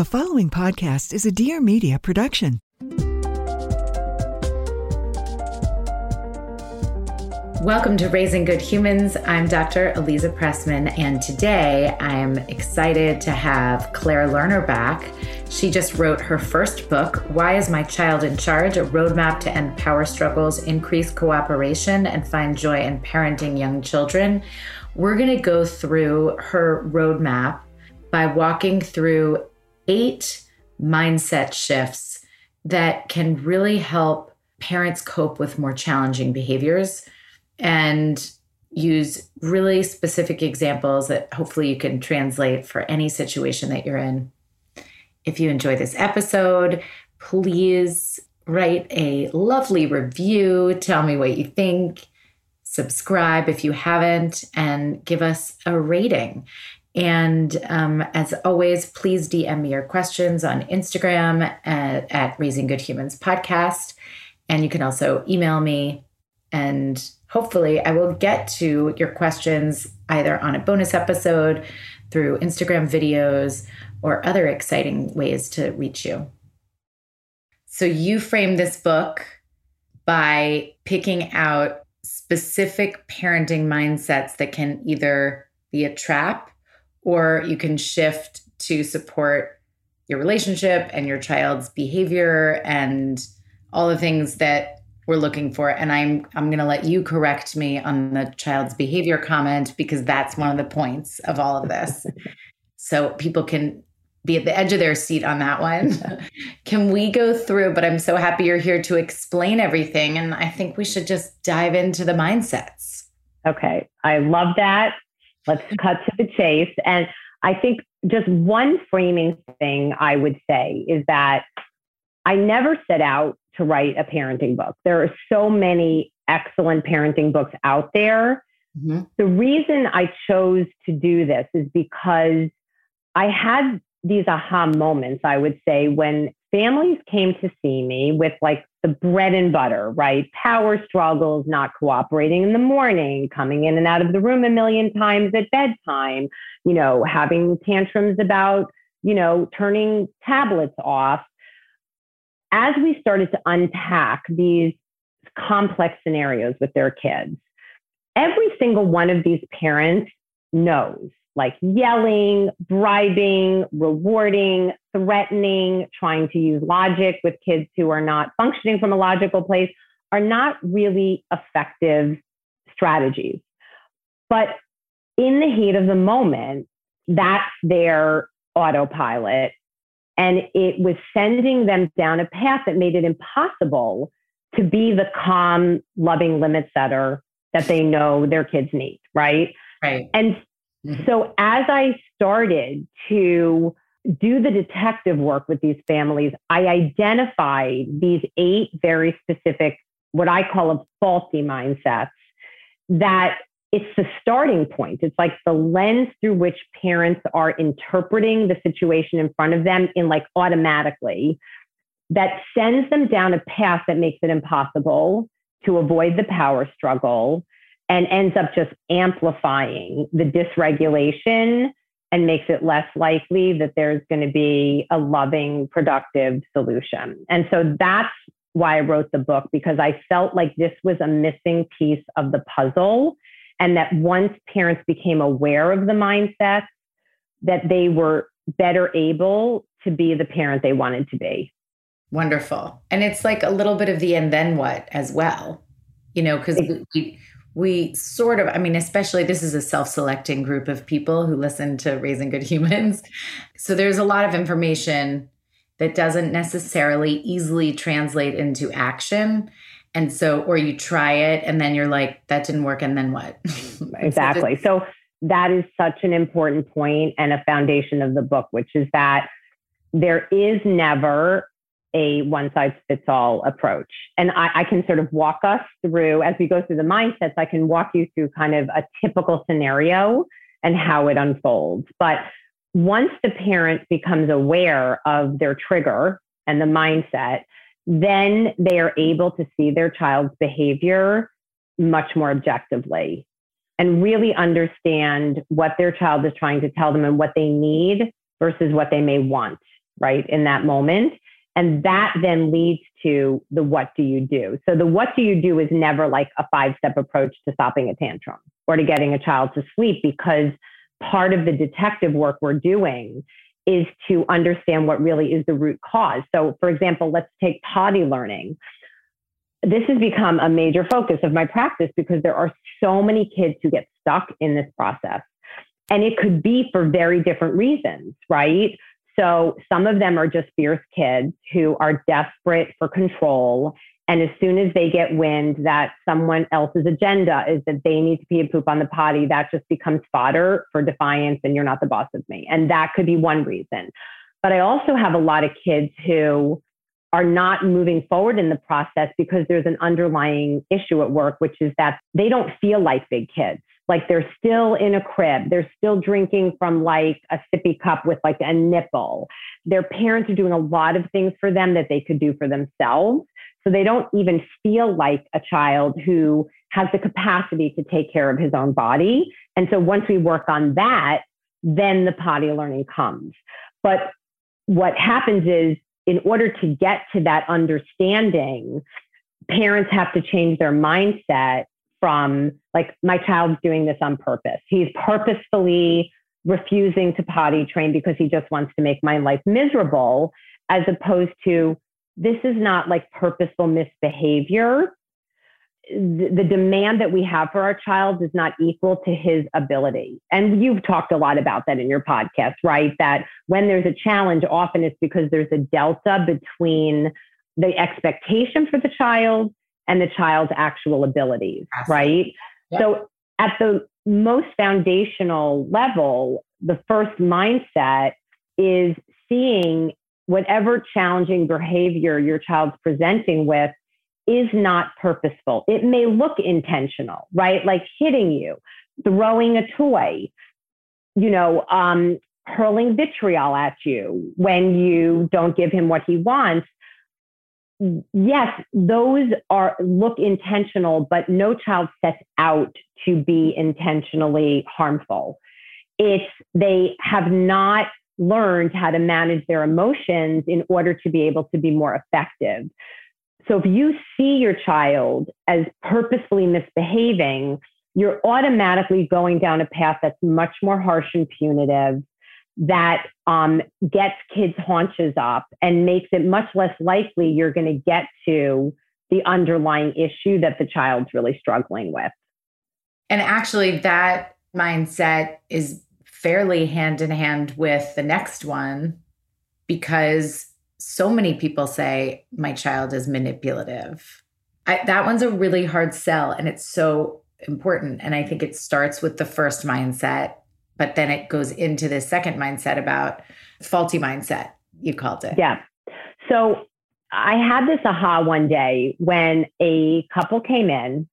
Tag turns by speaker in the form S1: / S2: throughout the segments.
S1: The following podcast is a Dear Media production.
S2: Welcome to Raising Good Humans. I'm Dr. Aliza Pressman, and today I'm excited to have Claire Lerner back. She just wrote her first book, Why is My Child in Charge? A Roadmap to End Power Struggles, Increase Cooperation, and Find Joy in Parenting Young Children. We're going to go through her roadmap by walking through eight mindset shifts that can really help parents cope with more challenging behaviors and use really specific examples that hopefully you can translate for any situation that you're in. If you enjoy this episode, please write a lovely review. Tell me what you think. Subscribe if you haven't, and give us a rating. And um, as always, please DM me your questions on Instagram at, at Raising Good Humans Podcast. And you can also email me and hopefully I will get to your questions either on a bonus episode, through Instagram videos, or other exciting ways to reach you. So you frame this book by picking out specific parenting mindsets that can either be a trap or you can shift to support your relationship and your child's behavior and all the things that we're looking for. And i'm i'm going to let you correct me on the child's behavior comment because that's one of the points of all of this. So people can be at the edge of their seat on that one. Can we go through but i'm so happy you're here to explain everything and i think we should just dive into the mindsets.
S3: Okay. I love that let's cut to the chase and i think just one framing thing i would say is that I never set out to write a parenting book. There are so many excellent parenting books out there. Mm-hmm. The reason I chose to do this is because I had these aha moments, I would say, when families came to see me with like the bread and butter, right? Power struggles, not cooperating in the morning, coming in and out of the room a million times at bedtime, you know, having tantrums about, you know, turning tablets off as we started to unpack these complex scenarios with their kids, every single one of these parents knows like yelling, bribing, rewarding, threatening, trying to use logic with kids who are not functioning from a logical place are not really effective strategies. But in the heat of the moment, that's their autopilot. And it was sending them down a path that made it impossible to be the calm, loving limit setter that they know their kids need, right?
S2: Right.
S3: And mm-hmm. so as I started to do the detective work with these families, I identified these eight very specific, what I call a faulty mindsets that it's the starting point. It's like the lens through which parents are interpreting the situation in front of them in like automatically that sends them down a path that makes it impossible to avoid the power struggle and ends up just amplifying the dysregulation and makes it less likely that there's going to be a loving, productive solution. And so that's why I wrote the book because I felt like this was a missing piece of the puzzle and that once parents became aware of the mindset, that they were better able to be the parent they wanted to be.
S2: Wonderful. And it's like a little bit of the and then what as well, you know, because we, we sort of, I mean, especially this is a self selecting group of people who listen to Raising Good Humans. So there's a lot of information that doesn't necessarily easily translate into action. And so, or you try it and then you're like, that didn't work. And then what?
S3: exactly. So, that is such an important point and a foundation of the book, which is that there is never a one size fits all approach. And I, I, can sort of walk us through, as we go through the mindsets, I can walk you through kind of a typical scenario and how it unfolds. But once the parent becomes aware of their trigger and the mindset, then they are able to see their child's behavior much more objectively and really understand what their child is trying to tell them and what they need versus what they may want. right, in that moment. And that then leads to the what do you do? So the what do you do is never like a five step approach to stopping a tantrum or to getting a child to sleep because part of the detective work we're doing is to understand what really is the root cause. So, for example, let's take potty learning. This has become a major focus of my practice because there are so many kids who get stuck in this process. And it could be for very different reasons, right? So some of them are just fierce kids who are desperate for control. And as soon as they get wind that someone else's agenda is that they need to pee and poop on the potty, that just becomes fodder for defiance and you're not the boss of me. And that could be one reason. But I also have a lot of kids who are not moving forward in the process because there's an underlying issue at work, which is that they don't feel like big kids like they're still in a crib. They're still drinking from like a sippy cup with like a nipple. Their parents are doing a lot of things for them that they could do for themselves. So they don't even feel like a child who has the capacity to take care of his own body. And so once we work on that then the potty learning comes. But what happens is in order to get to that understanding parents have to change their mindset from like my child's doing this on purpose. He's purposefully refusing to potty train because he just wants to make my life miserable, as opposed to this is not like purposeful misbehavior. The, demand that we have for our child is not equal to his ability. And you've talked a lot about that in your podcast, right? That when there's a challenge, often it's because there's a delta between the expectation for the child and the child's actual abilities, Absolutely. right? Yep. So at the most foundational level, the first mindset is seeing whatever challenging behavior your child's presenting with is not purposeful. It may look intentional, right? Like hitting you, throwing a toy, you know, um, hurling vitriol at you when you don't give him what he wants yes, those are look intentional, but no child sets out to be intentionally harmful. It's they have not learned how to manage their emotions in order to be able to be more effective. So if you see your child as purposefully misbehaving, you're automatically going down a path that's much more harsh and punitive that um, gets kids' haunches up and makes it much less likely you're going to get to the underlying issue that the child's really struggling with.
S2: And actually, that mindset is fairly hand in hand with the next one because so many people say, My child is manipulative. I, that one's a really hard sell and it's so important. And I think it starts with the first mindset but then it goes into the second mindset about faulty mindset, you called it.
S3: Yeah. So I had this aha one day when a couple came in,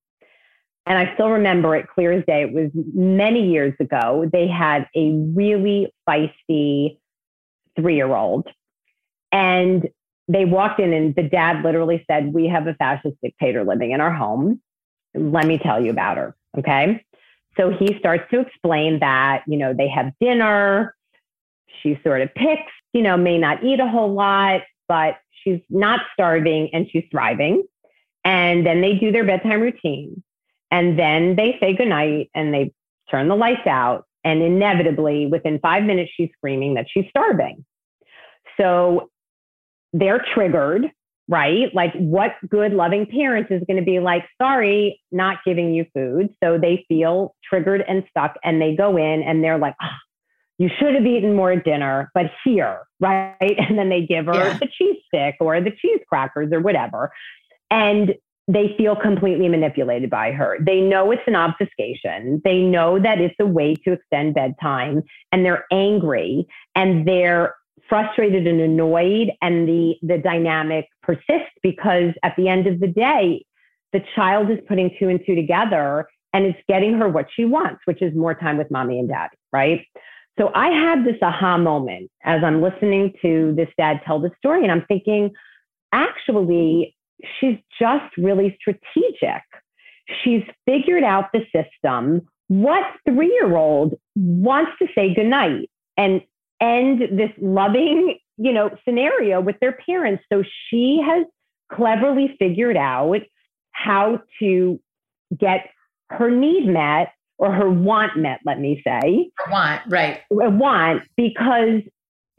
S3: and I still remember it clear as day. It was many years ago. They had a really feisty three year old. And they walked in, and the dad literally said, We have a fascist dictator living in our home. Let me tell you about her. Okay. So he starts to explain that, you know, they have dinner. She sort of picks, you know, may not eat a whole lot, but she's not starving and she's thriving. And then they do their bedtime routine. And then they say goodnight and they turn the lights out. And inevitably, within five minutes, she's screaming that she's starving. So they're triggered right? Like, what good, loving parents is going to be like, sorry, not giving you food. So they feel triggered and stuck and they go in and they're like, oh, you should have eaten more dinner, but here, right? And then they give her yeah. the cheese stick or the cheese crackers or whatever. And they feel completely manipulated by her. They know it's an obfuscation. They know that it's a way to extend bedtime and they're angry and they're frustrated and annoyed and the the dynamic persists because at the end of the day the child is putting two and two together and it's getting her what she wants which is more time with mommy and daddy right? So i had this aha moment as i'm listening to this dad tell the story and i'm thinking actually she's just really strategic. She's figured out the system. What three year old wants to say goodnight and end this loving you know, scenario with their parents. So she has cleverly figured out how to get her need met or her want met, let me say.
S2: Her want, right.
S3: Want because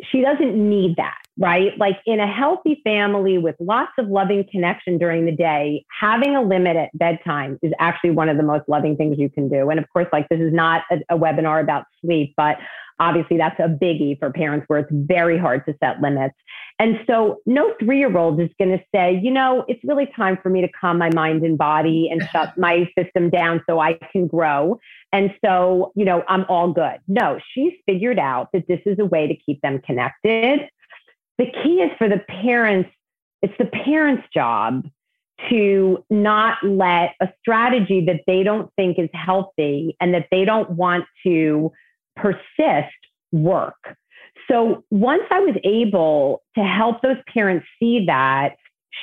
S3: she doesn't need that, right? Like in a healthy family with lots of loving connection during the day, having a limit at bedtime is actually one of the most loving things you can do. And of course, like this is not a, a webinar about sleep, but obviously that's a biggie for parents where it's very hard to set limits. And so no three year old is going to say, you know, it's really time for me to calm my mind and body and shut my system down so I can grow. And so, you know, I'm all good. No, she's figured out that this is a way to keep them connected. The key is for the parents, it's the parents' job to not let a strategy that they don't think is healthy and that they don't want to persist work. So once I was able to help those parents see that,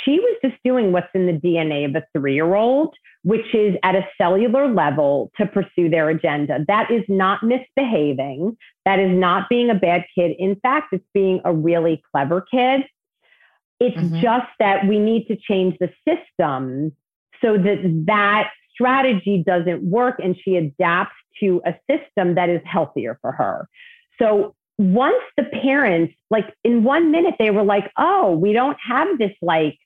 S3: she was just doing what's in the DNA of a three year old, which is at a cellular level to pursue their agenda. That is not misbehaving. That is not being a bad kid. In fact, it's being a really clever kid. It's mm-hmm. just that we need to change the system so that that strategy doesn't work and she adapts to a system that is healthier for her. So once the parents, like in one minute, they were like, oh, we don't have this like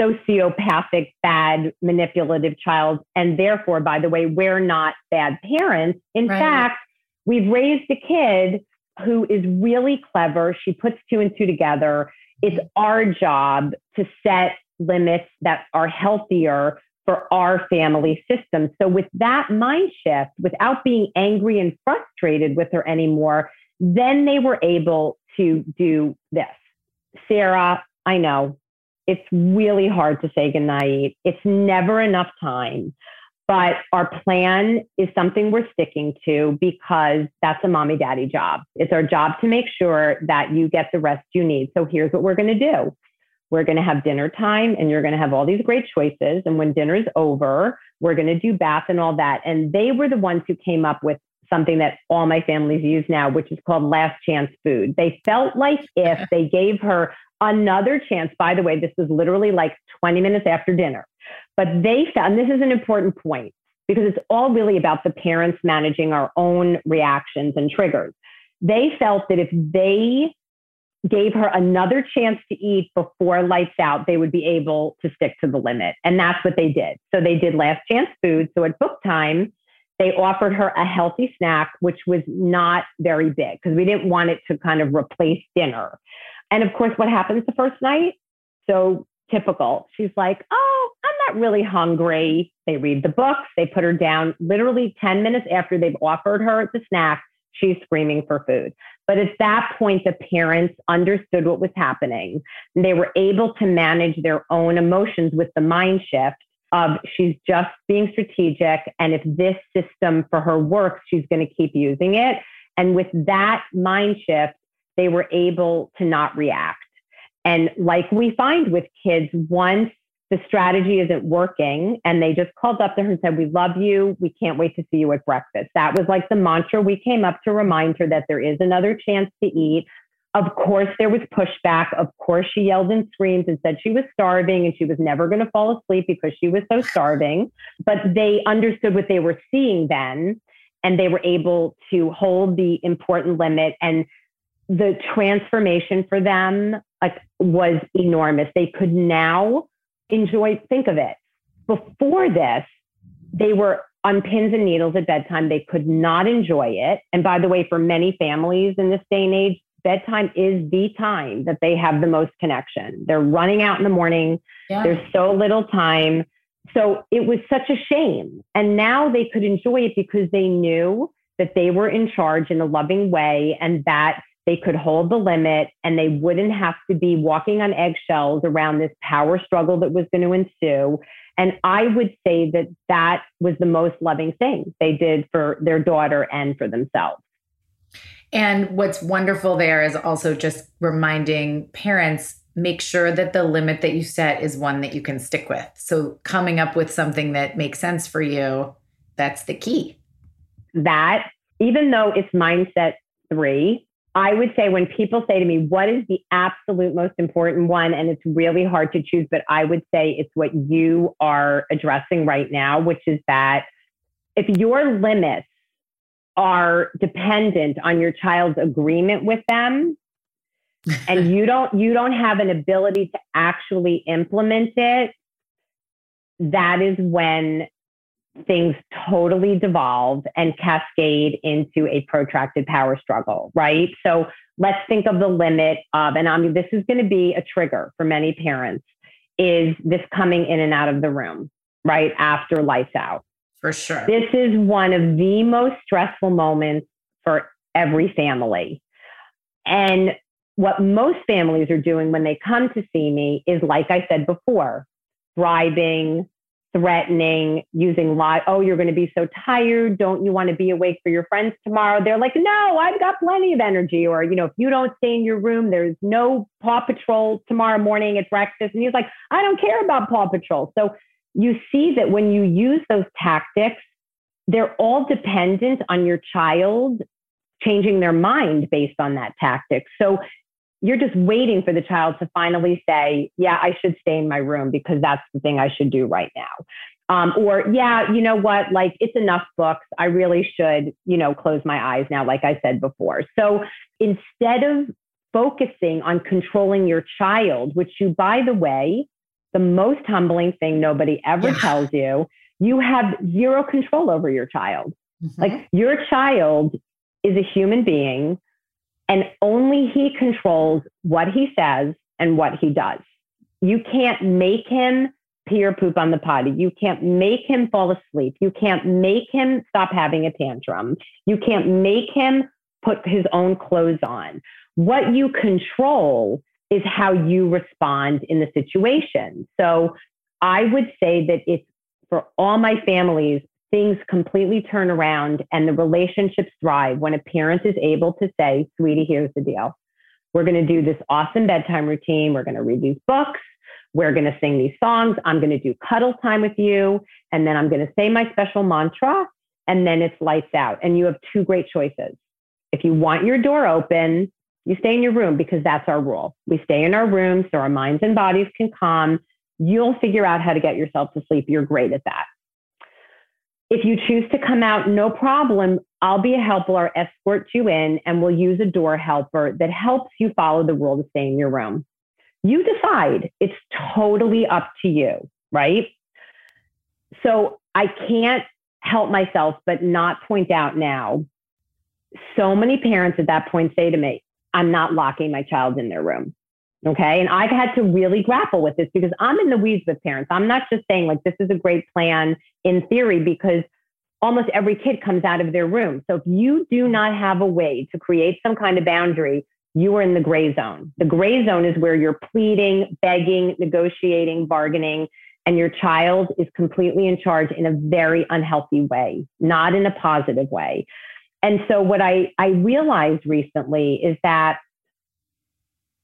S3: sociopathic, bad, manipulative child. And therefore, by the way, we're not bad parents. In right. fact, we've raised a kid who is really clever. She puts two and two together. It's mm-hmm. our job to set limits that are healthier for our family system. So, with that mind shift, without being angry and frustrated with her anymore, then they were able to do this. Sarah, I know it's really hard to say goodnight. It's never enough time. But our plan is something we're sticking to because that's a mommy daddy job. It's our job to make sure that you get the rest you need. So here's what we're going to do we're going to have dinner time and you're going to have all these great choices. And when dinner is over, we're going to do bath and all that. And they were the ones who came up with something that all my families use now, which is called last chance food. They felt like if they gave her another chance, by the way, this was literally like 20 minutes after dinner, but they found this is an important point because it's all really about the parents managing our own reactions and triggers. They felt that if they gave her another chance to eat before lights out, they would be able to stick to the limit. And that's what they did. So they did last chance food. So at book time, they offered her a healthy snack, which was not very big because we didn't want it to kind of replace dinner. And of course, what happens the first night? So typical. She's like, Oh, I'm not really hungry. They read the books, they put her down literally 10 minutes after they've offered her the snack. She's screaming for food. But at that point, the parents understood what was happening. They were able to manage their own emotions with the mind shift of she's just being strategic. And if this system for her works, she's going to keep using it. And with that mind shift, they were able to not react. And like we find with kids, once the strategy isn't working and they just called up to her and said, We love you. We can't wait to see you at breakfast. That was like the mantra we came up to remind her that there is another chance to eat. Of course, there was pushback. Of course, she yelled and screamed and said she was starving and she was never going to fall asleep because she was so starving. But they understood what they were seeing then and they were able to hold the important limit and the transformation for them like was enormous. They could now enjoy, think of it. Before this, they were on pins and needles at bedtime. They could not enjoy it. And by the way, for many families in this day and age, bedtime is the time that they have the most connection. They're running out in the morning. Yeah. There's so little time. So it was such a shame. And now they could enjoy it because they knew that they were in charge in a loving way and that they could hold the limit and they wouldn't have to be walking on eggshells around this power struggle that was going to ensue. And I would say that that was the most loving thing they did for their daughter and for themselves.
S2: And what's wonderful there is also just reminding parents make sure that the limit that you set is one that you can stick with. So coming up with something that makes sense for you, that's the key.
S3: That even though it's mindset 3, I would say when people say to me, what is the absolute most important one? And it's really hard to choose, but I would say it's what you are addressing right now, which is that if your limits are dependent on your child's agreement with them, and you don't you don't have an ability to actually implement it that is when things totally devolve and cascade into a protracted power struggle, right? So let's think of the limit of, and I mean, this is going to be a trigger for many parents, is this coming in and out of the room, right? After lights out.
S2: For sure.
S3: This is one of the most stressful moments for every family. And what most families are doing when they come to see me is, like I said before, bribing, threatening, using lie. Oh, you're going to be so tired. Don't you want to be awake for your friends tomorrow? They're like, no, I've got plenty of energy. Or, you know, if you don't stay in your room, there's no Paw Patrol tomorrow morning at breakfast. And he's like, I don't care about Paw Patrol. So you see that when you use those tactics, they're all dependent on your child changing their mind based on that tactic. So you're just waiting for the child to finally say, Yeah, I should stay in my room because that's the thing I should do right now. Um, or, yeah, you know what? Like, it's enough books. I really should, you know, close my eyes now, like I said before. So instead of focusing on controlling your child, which you, by the way, the most humbling thing nobody ever yeah. tells you, you have zero control over your child. Mm-hmm. Like, your child is a human being and only he controls what he says and what he does. You can't make him pee or poop on the potty. You can't make him fall asleep. You can't make him stop having a tantrum. You can't make him put his own clothes on. What you control is how you respond in the situation. So I would say that it's for all my families, things completely turn around and the relationships thrive when a parent is able to say, sweetie, here's the deal. We're going to do this awesome bedtime routine. We're going to read these books. We're going to sing these songs. I'm going to do cuddle time with you. And then I'm going to say my special mantra. And then it's lights out. And you have two great choices. If you want your door open, you stay in your room because that's our rule. We stay in our rooms so our minds and bodies can calm. You'll figure out how to get yourself to sleep. You're great at that. If you choose to come out, no problem. I'll be a helper or escort you in, and we'll use a door helper that helps you follow the rule to stay in your room. You decide. It's totally up to you, right? So I can't help myself but not point out now. So many parents at that point say to me, I'm not locking my child in their room. Okay. And I've had to really grapple with this because I'm in the weeds with parents. I'm not just saying like this is a great plan in theory because almost every kid comes out of their room. So if you do not have a way to create some kind of boundary, you are in the gray zone. The gray zone is where you're pleading, begging, negotiating, bargaining, and your child is completely in charge in a very unhealthy way, not in a positive way. And so what I, I realized recently is that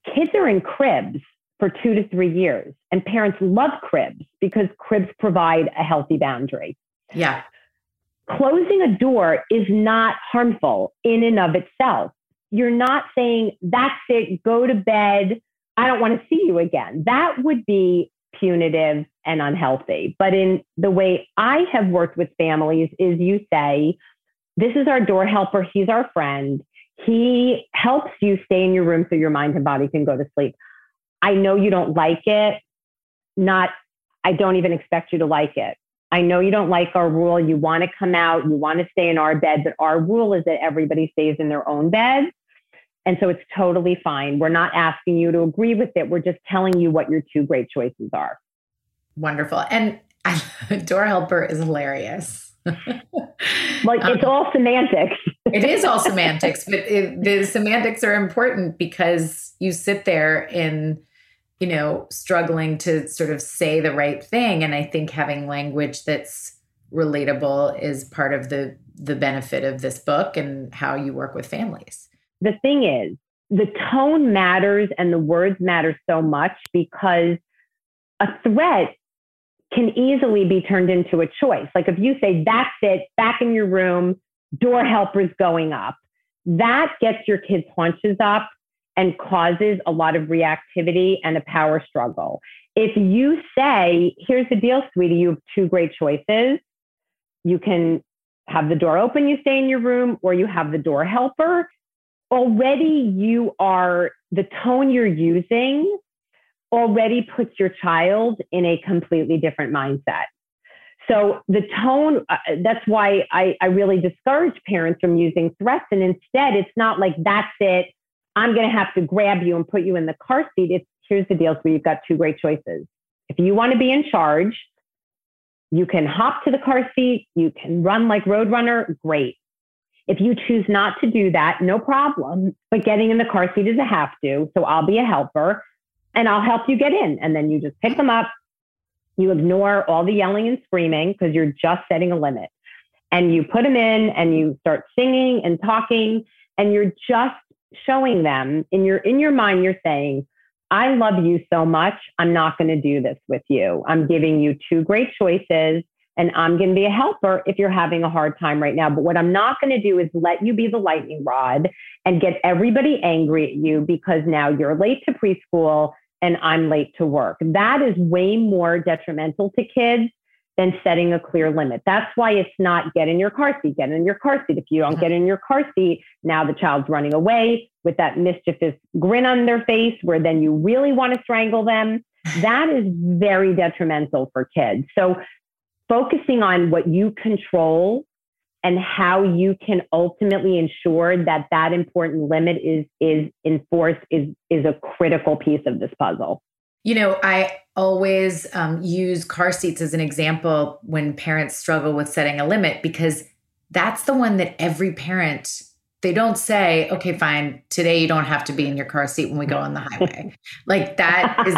S3: kids are in cribs for two to three years, and parents love cribs because cribs provide a healthy boundary.
S2: Yeah.
S3: Closing a door is not harmful in and of itself. You're not saying, that's it, go to bed, I don't want to see you again. That would be punitive and unhealthy. But in the way I have worked with families, is you say, this is our door helper, he's our friend. He helps you stay in your room so your mind and body can go to sleep. I know you don't like it. Not, I don't even expect you to like it. I know you don't like our rule. You want to come out, you want to stay in our bed, but our rule is that everybody stays in their own bed. And so it's totally fine. We're not asking you to agree with it. We're just telling you what your two great choices are.
S2: Wonderful. And door helper is hilarious.
S3: like it's um, all semantics.
S2: it is all semantics, but it, the semantics are important because you sit there in, you know, struggling to sort of say the right thing. And I think having language that's relatable is part of the the benefit of this book and how you work with families.
S3: The thing is, the tone matters and the words matter so much because a threat can easily be turned into a choice. Like if you say, that's it, back in your room, door helpers going up, that gets your kids' haunches up and causes a lot of reactivity and a power struggle. If you say, here's the deal, sweetie, you have two great choices. You can have the door open, you stay in your room, or you have the door helper. Already, you are the tone you're using already puts your child in a completely different mindset. So the tone, uh, that's why I, I really discourage parents from using threats. And instead, it's not like, that's it. I'm going to have to grab you and put you in the car seat. It's here's the deal. So you've got two great choices. If you want to be in charge, you can hop to the car seat. You can run like Roadrunner. Great. If you choose not to do that, no problem. But getting in the car seat is a have to. So I'll be a helper and I'll help you get in. And then you just pick them up. You ignore all the yelling and screaming because you're just setting a limit. And you put them in and you start singing and talking and you're just showing them in your in your mind you're saying I love you so much. I'm not going to do this with you. I'm giving you two great choices and I'm going to be a helper if you're having a hard time right now. But what I'm not going to do is let you be the lightning rod and get everybody angry at you because now you're late to preschool and I'm late to work. That is way more detrimental to kids than setting a clear limit. That's why it's not get in your car seat, get in your car seat. If you don't get in your car seat, now the child's running away with that mischievous grin on their face where then you really want to strangle them. That is very detrimental for kids. So focusing on what you control and how you can ultimately ensure that that important limit is is enforced is is a critical piece of this puzzle.
S2: You know, I always um, use car seats as an example when parents struggle with setting a limit because that's the one that every parent they don't say, okay, fine, today you don't have to be in your car seat when we go on the highway. like that is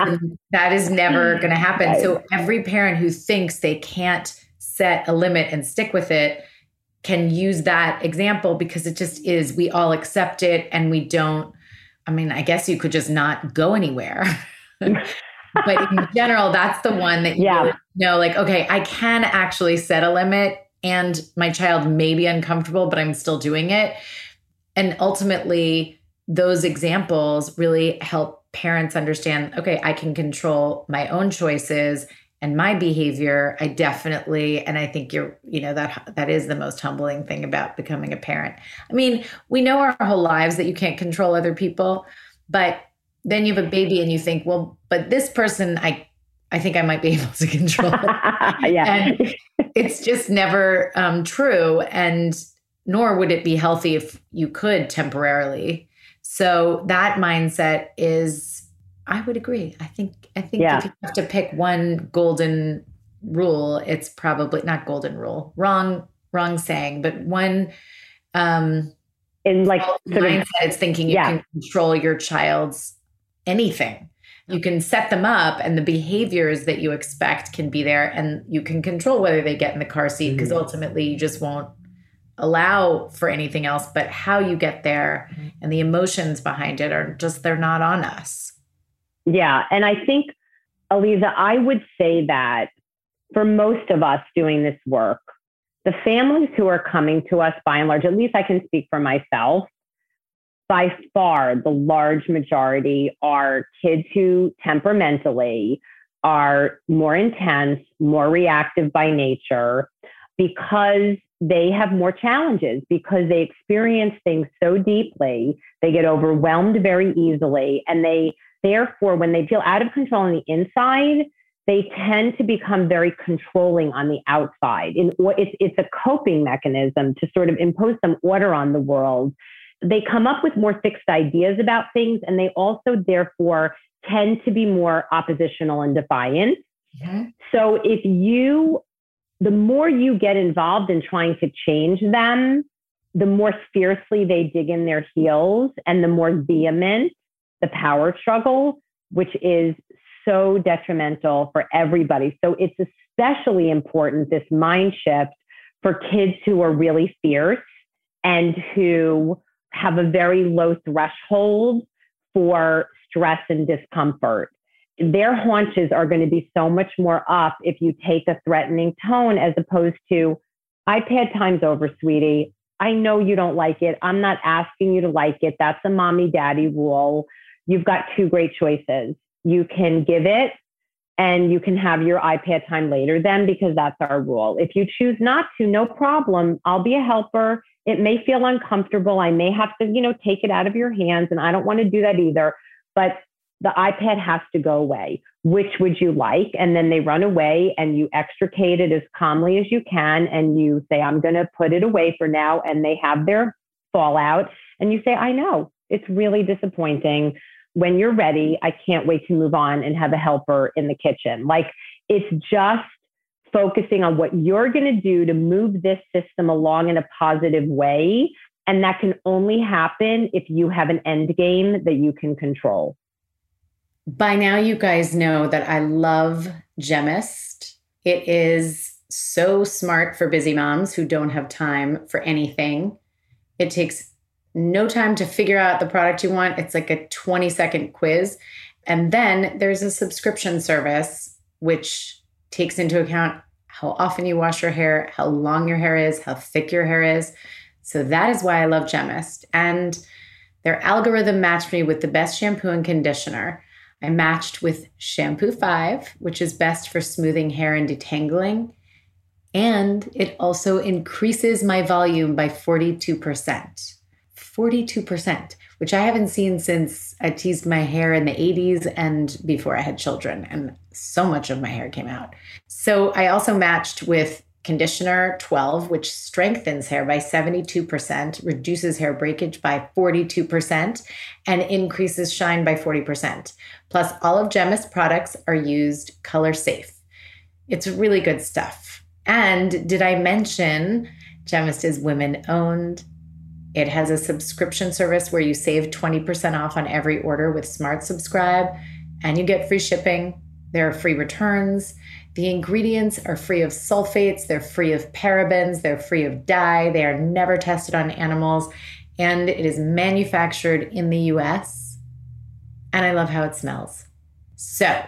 S2: that is never going to happen. So every parent who thinks they can't set a limit and stick with it can use that example because it just is we all accept it and we don't I mean, I guess you could just not go anywhere. but in general, that's the one that you yeah. know, like, okay, I can actually set a limit and my child may be uncomfortable, but I'm still doing it. And ultimately, those examples really help parents understand okay, I can control my own choices and my behavior. I definitely, and I think you're, you know, that that is the most humbling thing about becoming a parent. I mean, we know our whole lives that you can't control other people, but then you have a baby and you think, well, but this person, I I think I might be able to control. yeah. And it's just never um, true. And nor would it be healthy if you could temporarily. So that mindset is, I would agree. I think, I think yeah. if you have to pick one golden rule, it's probably not golden rule, wrong, wrong saying, but one, um,
S3: in like
S2: mindset, of, it's thinking you yeah. can control your child's anything. You can set them up, and the behaviors that you expect can be there, and you can control whether they get in the car seat because mm-hmm. ultimately you just won't allow for anything else, but how you get there mm-hmm. and the emotions behind it are just, they're not on us.
S3: Yeah. And I think, Aliza, I would say that for most of us doing this work, the families who are coming to us by and large, at least I can speak for myself, by far the large majority are kids who temperamentally are more intense, more reactive by nature because they have more challenges because they experience things so deeply. They get overwhelmed very easily. And they, therefore, when they feel out of control on the inside, they tend to become very controlling on the outside. In, it's, it's a coping mechanism to sort of impose some order on the world. They come up with more fixed ideas about things, and they also, therefore, tend to be more oppositional and defiant. Mm-hmm. So if you the more you get involved in trying to change them, the more fiercely they dig in their heels and the more vehement the power struggle, which is so detrimental for everybody. So it's especially important, this mind shift for kids who are really fierce and who have a very low threshold for stress and discomfort their haunches are going to be so much more up if you take a threatening tone as opposed to iPad time's over, sweetie. I know you don't like it. I'm not asking you to like it. That's a mommy daddy rule. You've got two great choices. You can give it and you can have your iPad time later then because that's our rule. If you choose not to, no problem. I'll be a helper. It may feel uncomfortable. I may have to, you know, take it out of your hands and I don't want to do that either, but the iPad has to go away. Which would you like? And then they run away and you extricate it as calmly as you can and you say, I'm going to put it away for now. And they have their fallout. And you say, I know it's really disappointing when you're ready, I can't wait to move on and have a helper in the kitchen. Like it's just focusing on what you're going to do to move this system along in a positive way. And that can only happen if you have an end game that you can control.
S2: By now, you guys know that I love Gemmist. It is so smart for busy moms who don't have time for anything. It takes no time to figure out the product you want. It's like a 20 second quiz. And then there's a subscription service, which takes into account how often you wash your hair, how long your hair is, how thick your hair is. So that is why I love Gemmist. And their algorithm matched me with the best shampoo and conditioner. I matched with Shampoo 5, which is best for smoothing hair and detangling. And it also increases my volume by 42%. 42%, which I haven't seen since I teased my hair in the 80s and before I had children. And so much of my hair came out. So I also matched with conditioner 12, which strengthens hair by 72%, reduces hair breakage by 42%, and increases shine by 40%. Plus, all of Gemmist products are used color safe. It's really good stuff. And did I mention Gemmist is women owned? It has a subscription service where you save 20% off on every order with Smart Subscribe, and you get free shipping. There are free returns. The ingredients are free of sulfates, they're free of parabens, they're free of dye, they are never tested on animals, and it is manufactured in the US. And I love how it smells. So,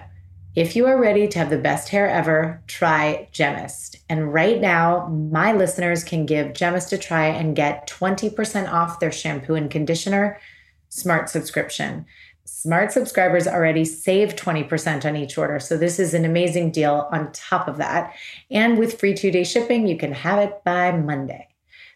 S2: if you are ready to have the best hair ever, try Gemmist. And right now, my listeners can give Gemmist a try and get 20% off their shampoo and conditioner smart subscription. Smart subscribers already save 20% on each order. So this is an amazing deal on top of that. And with free two day shipping, you can have it by Monday.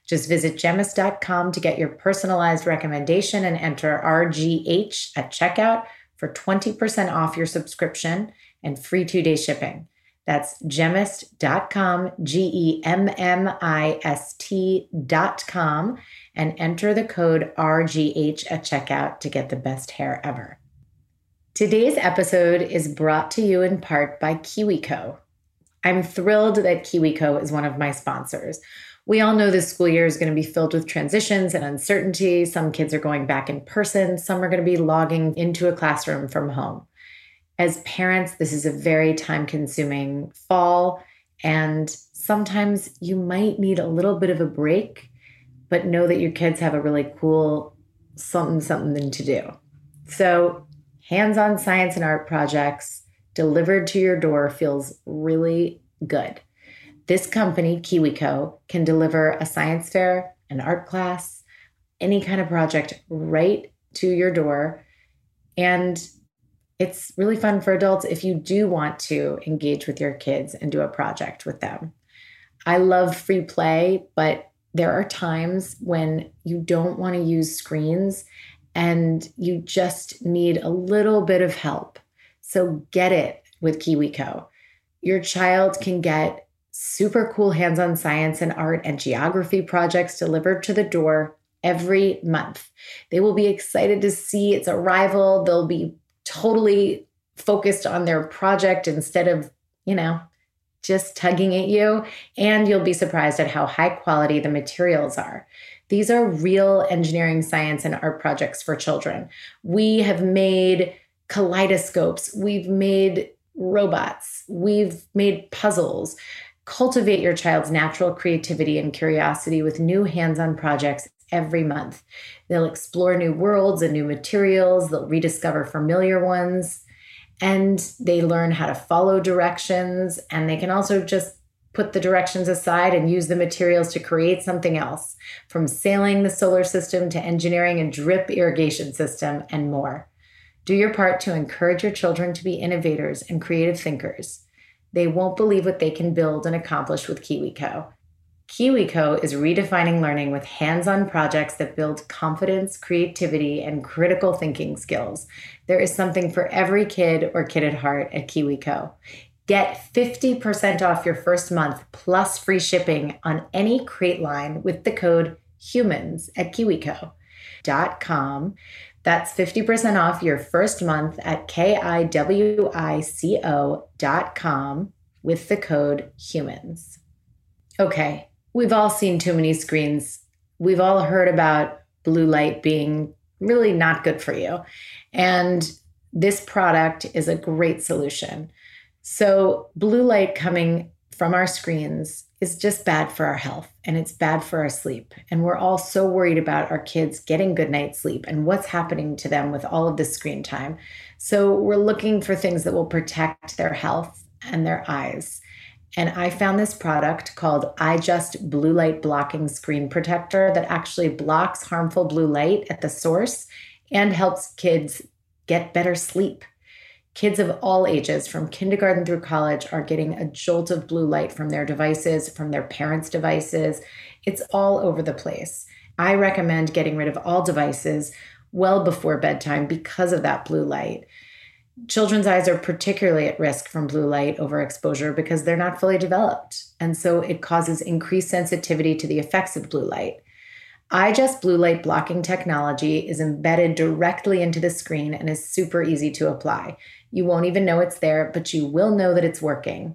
S2: Just visit gemmist.com to get your personalized recommendation and enter RGH at checkout for 20% off your subscription and free two day shipping. That's gemmist.com, G E M M I S T.com, and enter the code RGH at checkout to get the best hair ever. Today's episode is brought to you in part by KiwiCo. I'm thrilled that KiwiCo is one of my sponsors. We all know this school year is going to be filled with transitions and uncertainty. Some kids are going back in person, some are going to be logging into a classroom from home as parents, this is a very time consuming fall. And sometimes you might need a little bit of a break, but know that your kids have a really cool something, something to do. So, hands on science and art projects delivered to your door feels really good. This company, KiwiCo, can deliver a science fair, an art class, any kind of project right to your door. And it's really fun for adults if you do want to engage with your kids and do a project with them. I love free play, but there are times when you don't want to use screens and you just need a little bit of help. So get it with KiwiCo. Your child can get super cool hands on science and art and geography projects delivered to the door every month. They will be excited to see its arrival. They'll be totally focused on their project instead of, you know, just tugging at you. And you'll be surprised at how high quality the materials are. These are real engineering, science, and art projects for children. We have made kaleidoscopes, we've made robots, we've made puzzles. Cultivate your child's natural creativity and curiosity with new hands on projects every month. They'll explore new worlds and new materials, they'll rediscover familiar ones, and they learn how to follow directions. And they can also just put the directions aside and use the materials to create something else, from sailing the solar system to engineering a drip irrigation system and more. Do your part to encourage your children to be innovators and creative thinkers. They won't believe what they can build and accomplish with KiwiCo. KiwiCo is redefining learning with hands on projects that build confidence, creativity, and critical thinking skills. There is something for every kid or kid at heart at KiwiCo. Get 50% off your first month plus free shipping on any crate line with the code HUMANS at kiwico.com. That's 50% off your first month at kiwico.com with the code HUMANS. Okay, we've all seen too many screens. We've all heard about blue light being really not good for you. And this product is a great solution. So, blue light coming from our screens is just bad for our health and it's bad for our sleep. And we're all so worried about our kids getting good night's sleep and what's happening to them with all of this screen time. So, we're looking for things that will protect their health and their eyes. And I found this product called EyeJust Blue Light Blocking Screen Protector that actually blocks harmful blue light at the source and helps kids get better sleep. Kids of all ages, from kindergarten through college, are getting a jolt of blue light from their devices, from their parents' devices. It's all over the place. I recommend getting rid of all devices well before bedtime because of that blue light. Children's eyes are particularly at risk from blue light overexposure because they're not fully developed. And so it causes increased sensitivity to the effects of blue light. EyeJust blue light blocking technology is embedded directly into the screen and is super easy to apply. You won't even know it's there, but you will know that it's working.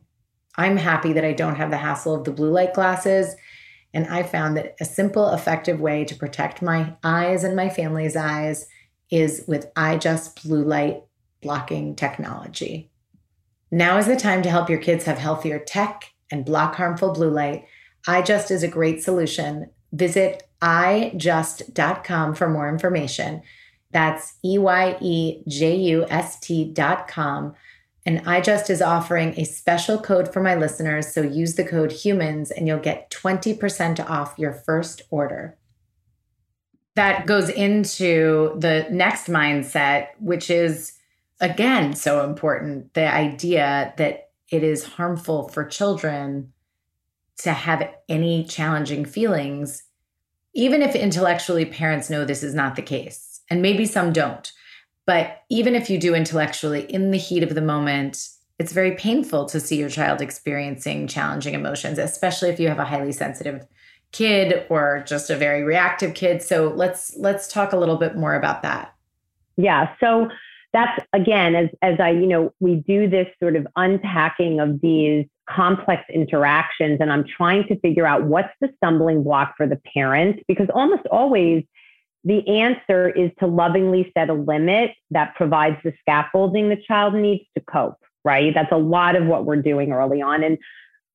S2: I'm happy that I don't have the hassle of the blue light glasses. And I found that a simple, effective way to protect my eyes and my family's eyes is with EyeJust blue light blocking technology. Now is the time to help your kids have healthier tech and block harmful blue light. EyeJust is a great solution. Visit eyejust.com for more information. That's E Y E J U S T dot com. And EyeJust is offering a special code for my listeners. So use the code HUMANS and you'll get 20% off your first order. That goes into the next mindset, which is again so important the idea that it is harmful for children to have any challenging feelings, even if intellectually parents know this is not the case and maybe some don't. But even if you do intellectually, in the heat of the moment, it's very painful to see your child experiencing challenging emotions, especially if you have a highly sensitive kid or just a very reactive kid. So let's let's talk a little bit more about that.
S3: Yeah. So that's again, as as I, you know, we do this sort of unpacking of these complex interactions, and I'm trying to figure out what's the stumbling block for the parent, because almost always the answer is to lovingly set a limit that provides the scaffolding the child needs to cope, right? That's a lot of what we're doing early on. And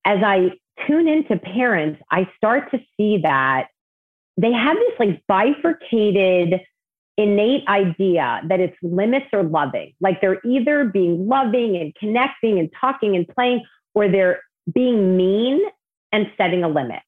S3: as I tune into parents, I start to see that they have this like bifurcated innate idea that it's limits or loving. Like they're either being loving and connecting and talking and playing, or they're being mean and setting a limit.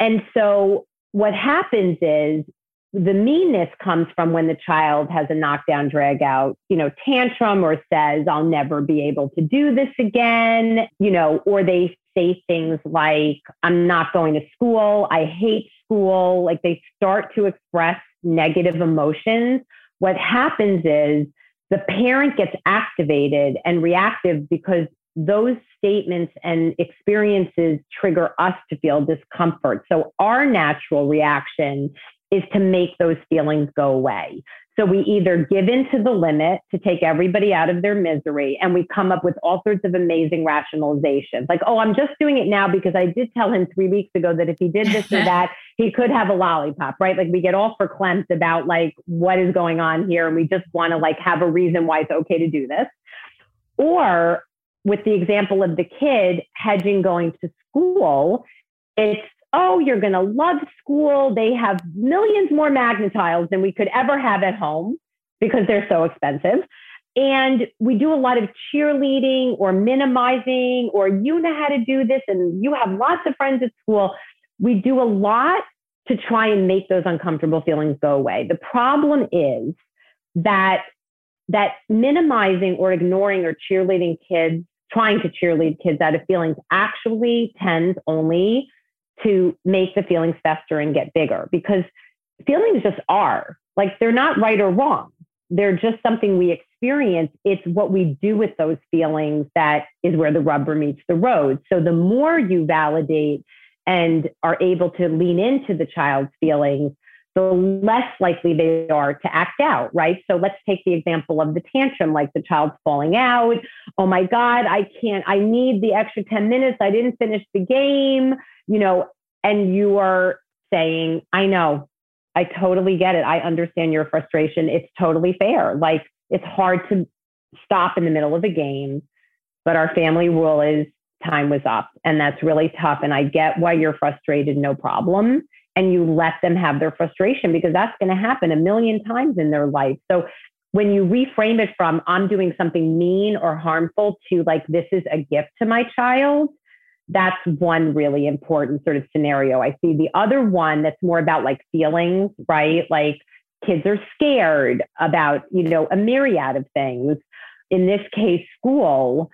S3: And so what happens is the meanness comes from when the child has a knockdown drag out you know tantrum or says i'll never be able to do this again you know or they say things like i'm not going to school i hate school like they start to express negative emotions what happens is the parent gets activated and reactive because those statements and experiences trigger us to feel discomfort. So, our natural reaction is to make those feelings go away. So we either give in to the limit to take everybody out of their misery and we come up with all sorts of amazing rationalizations. Like, oh, I'm just doing it now because I did tell him three weeks ago that if he did this or that, he could have a lollipop, right? Like we get all verklempt about like what is going on here and we just want to like have a reason why it's okay to do this. Or with the example of the kid hedging going to school, it's oh, you're going to love school. They have millions more magnet tiles than we could ever have at home because they're so expensive. And we do a lot of cheerleading or minimizing, or you know how to do this, and you have lots of friends at school. We do a lot to try and make those uncomfortable feelings go away. The problem is that that minimizing or ignoring or cheerleading kids, trying to cheerlead kids out of feelings actually tends only to make the feelings fester and get bigger because feelings just are like they're not right or wrong. They're just something we experience. It's what we do with those feelings that is where the rubber meets the road. So the more you validate and are able to lean into the child's feelings, the less likely they are to act out, right? So let's take the example of the tantrum, like the child's falling out. Oh my God, I can't, I need the extra 10 minutes. I didn't finish the game, you know, and you are saying, I know, I totally get it. I understand your frustration. It's totally fair. Like it's hard to stop in the middle of a game, but our family rule is time was up. And that's really tough. And I get why you're frustrated, no problem. And you let them have their frustration because that's going to happen a million times in their life. So when you reframe it from I'm doing something mean or harmful to like this is a gift to my child, that's one really important sort of scenario. I see the other one that's more about like feelings, right? Like kids are scared about, you know, a myriad of things. In this case, school,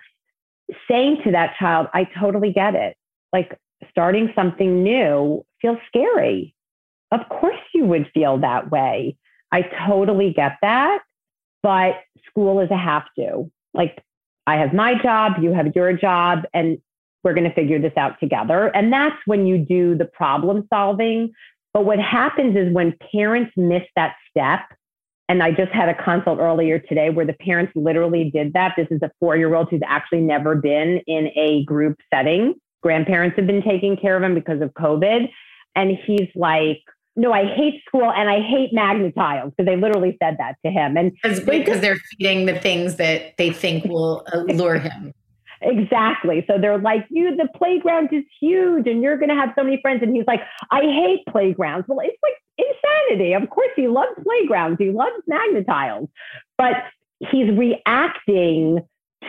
S3: saying to that child, I totally get it. Like starting something new feels scary. Of course, you would feel that way. I totally get that. But school is a have to. Like, I have my job, you have your job, and we're going to figure this out together. And that's when you do the problem solving. But what happens is when parents miss that step, and I just had a consult earlier today where the parents literally did that. This is a four year old who's actually never been in a group setting. Grandparents have been taking care of him because of COVID. And he's like, no, I hate school and I hate magnetiles because they literally said that to him. And
S2: because they're feeding the things that they think will allure him.
S3: Exactly. So they're like, you, the playground is huge and you're going to have so many friends. And he's like, I hate playgrounds. Well, it's like insanity. Of course, he loves playgrounds, he loves magnetiles, but he's reacting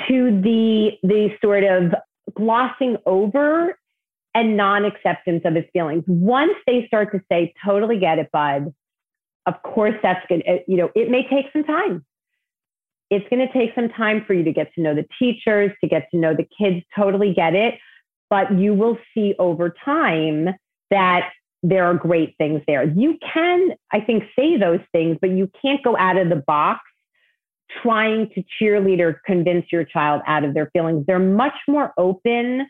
S3: to the, the sort of glossing over and non acceptance of his feelings. Once they start to say, totally get it, bud, of course, that's good. You know, it may take some time it's going to take some time for you to get to know the teachers, to get to know the kids, totally get it. But you will see over time that there are great things there. You can, I think, say those things, but you can't go out of the box trying to cheerlead or convince your child out of their feelings. They're much more open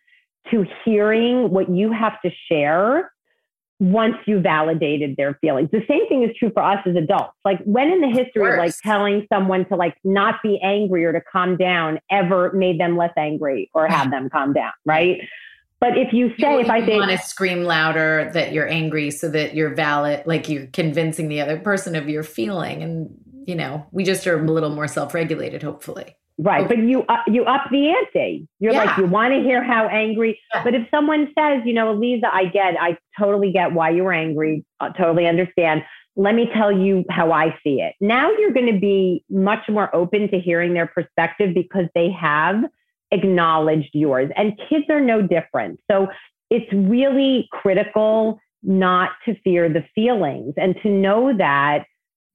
S3: to hearing what you have to share once you validated their feelings. The same thing is true for us as adults. Like when in the history of like telling someone to like not be angry or to calm down ever made them less angry or have them calm down, right? But if you say, you if I say,
S2: want to scream louder that you're angry so that you're valid, like you're convincing the other person of your feeling. And, you know, we just are a little more self regulated, hopefully.
S3: Right, but you uh, you up the ante. You're yeah. like you want to hear how angry. Yeah. But if someone says, you know, Lisa, I get, I totally get why you're angry. I totally understand. Let me tell you how I see it. Now you're going to be much more open to hearing their perspective because they have acknowledged yours. And kids are no different. So it's really critical not to fear the feelings and to know that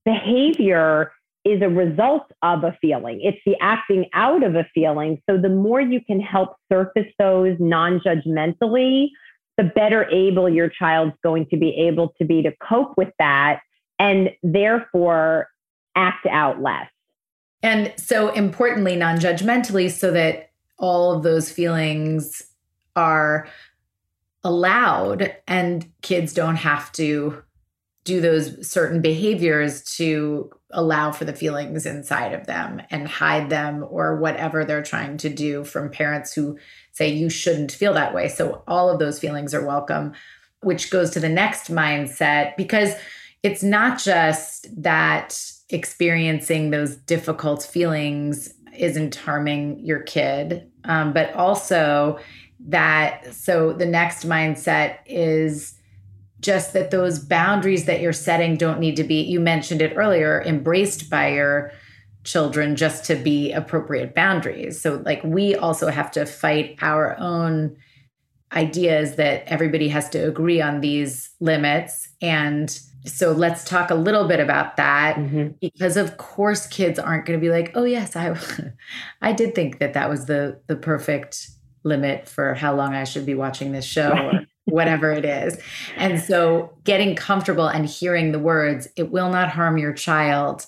S3: behavior is a result of a feeling. It's the acting out of a feeling. So the more you can help surface those non judgmentally, the better able your child's going to be able to be to cope with that and therefore act out less.
S2: And so importantly, non judgmentally, so that all of those feelings are allowed and kids don't have to do those certain behaviors to allow for the feelings inside of them and hide them or whatever they're trying to do from parents who say you shouldn't feel that way. So all of those feelings are welcome, which goes to the next mindset because it's not just that experiencing those difficult feelings isn't harming your kid, um, but also that so the next mindset is just that those boundaries that you're setting don't need to be you mentioned it earlier embraced by your children just to be appropriate boundaries. So, like, we also have to fight our own ideas that everybody has to agree on these limits. And so, let's talk a little bit about that mm-hmm. because, of course, kids aren't going to be like, "Oh, yes, I, I did think that that was the the perfect limit for how long I should be watching this show." Or, whatever it is. And so getting comfortable and hearing the words, it will not harm your child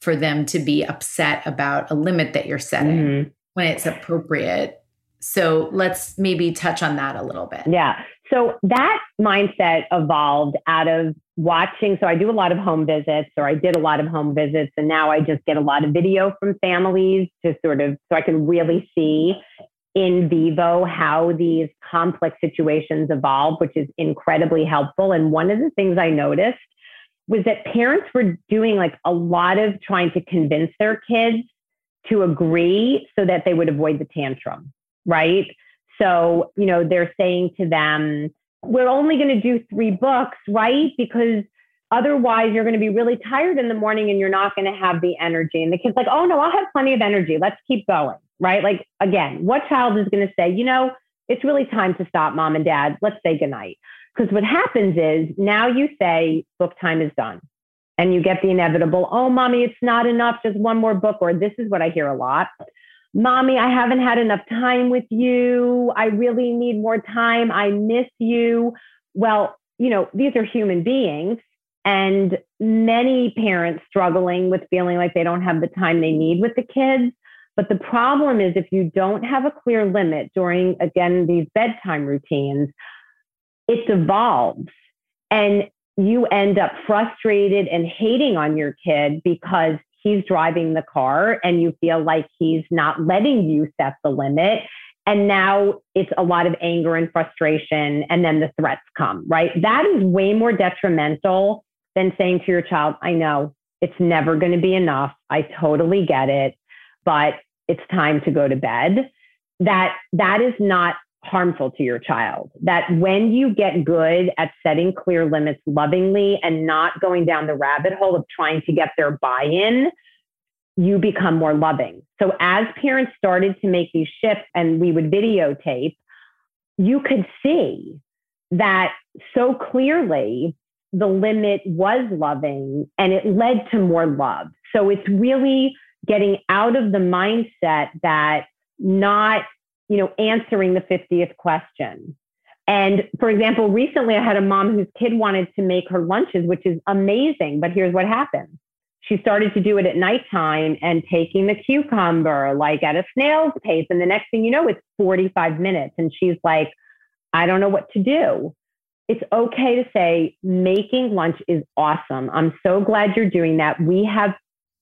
S2: for them to be upset about a limit that you're setting mm-hmm. when it's appropriate. So let's maybe touch on that a little bit.
S3: Yeah. So that mindset evolved out of watching. So I do a lot of home visits, or I did a lot of home visits, and now I just get a lot of video from families to sort of so I can really see in vivo how these complex situations evolve, which is incredibly helpful. And one of the things I noticed was that parents were doing like a lot of trying to convince their kids to agree so that they would avoid the tantrum, right? So, you know, they're saying to them, we're only going to do three books, right? Because otherwise you're going to be really tired in the morning and you're not going to have the energy. And the kid's like, oh no, I'll have plenty of energy. Let's keep going, right? Like, again, what child is going to say, you know, it's really time to stop, mom and dad. Let's say goodnight. Because what happens is now you say book time is done and you get the inevitable, oh, mommy, it's not enough, just one more book. Or this is what I hear a lot. Mommy, I haven't had enough time with you. I really need more time. I miss you. Well, you know, these are human beings and many parents struggling with feeling like they don't have the time they need with the kids. But the problem is if you don't have a clear limit during, again, these bedtime routines, it devolves and you end up frustrated and hating on your kid because he's driving the car and you feel like he's not letting you set the limit. And now it's a lot of anger and frustration, and then the threats come, right? That is way more detrimental than saying to your child, I know it's never going to be enough. I totally get it, but it's time to go to bed. That that is not harmful to your child. That when you get good at setting clear limits lovingly and not going down the rabbit hole of trying to get their buy in, you become more loving. So as parents started to make these shifts and we would videotape, you could see that so clearly the limit was loving and it led to more love. So it's really getting out of the mindset that not you know, answering the 50th question. And for example, recently I had a mom whose kid wanted to make her lunches, which is amazing. But here's what happened. She started to do it at nighttime and taking the cucumber like at a snail's pace. And the next thing you know, it's 45 minutes. And she's like, I don't know what to do. It's okay to say, making lunch is awesome. I'm so glad you're doing that. We have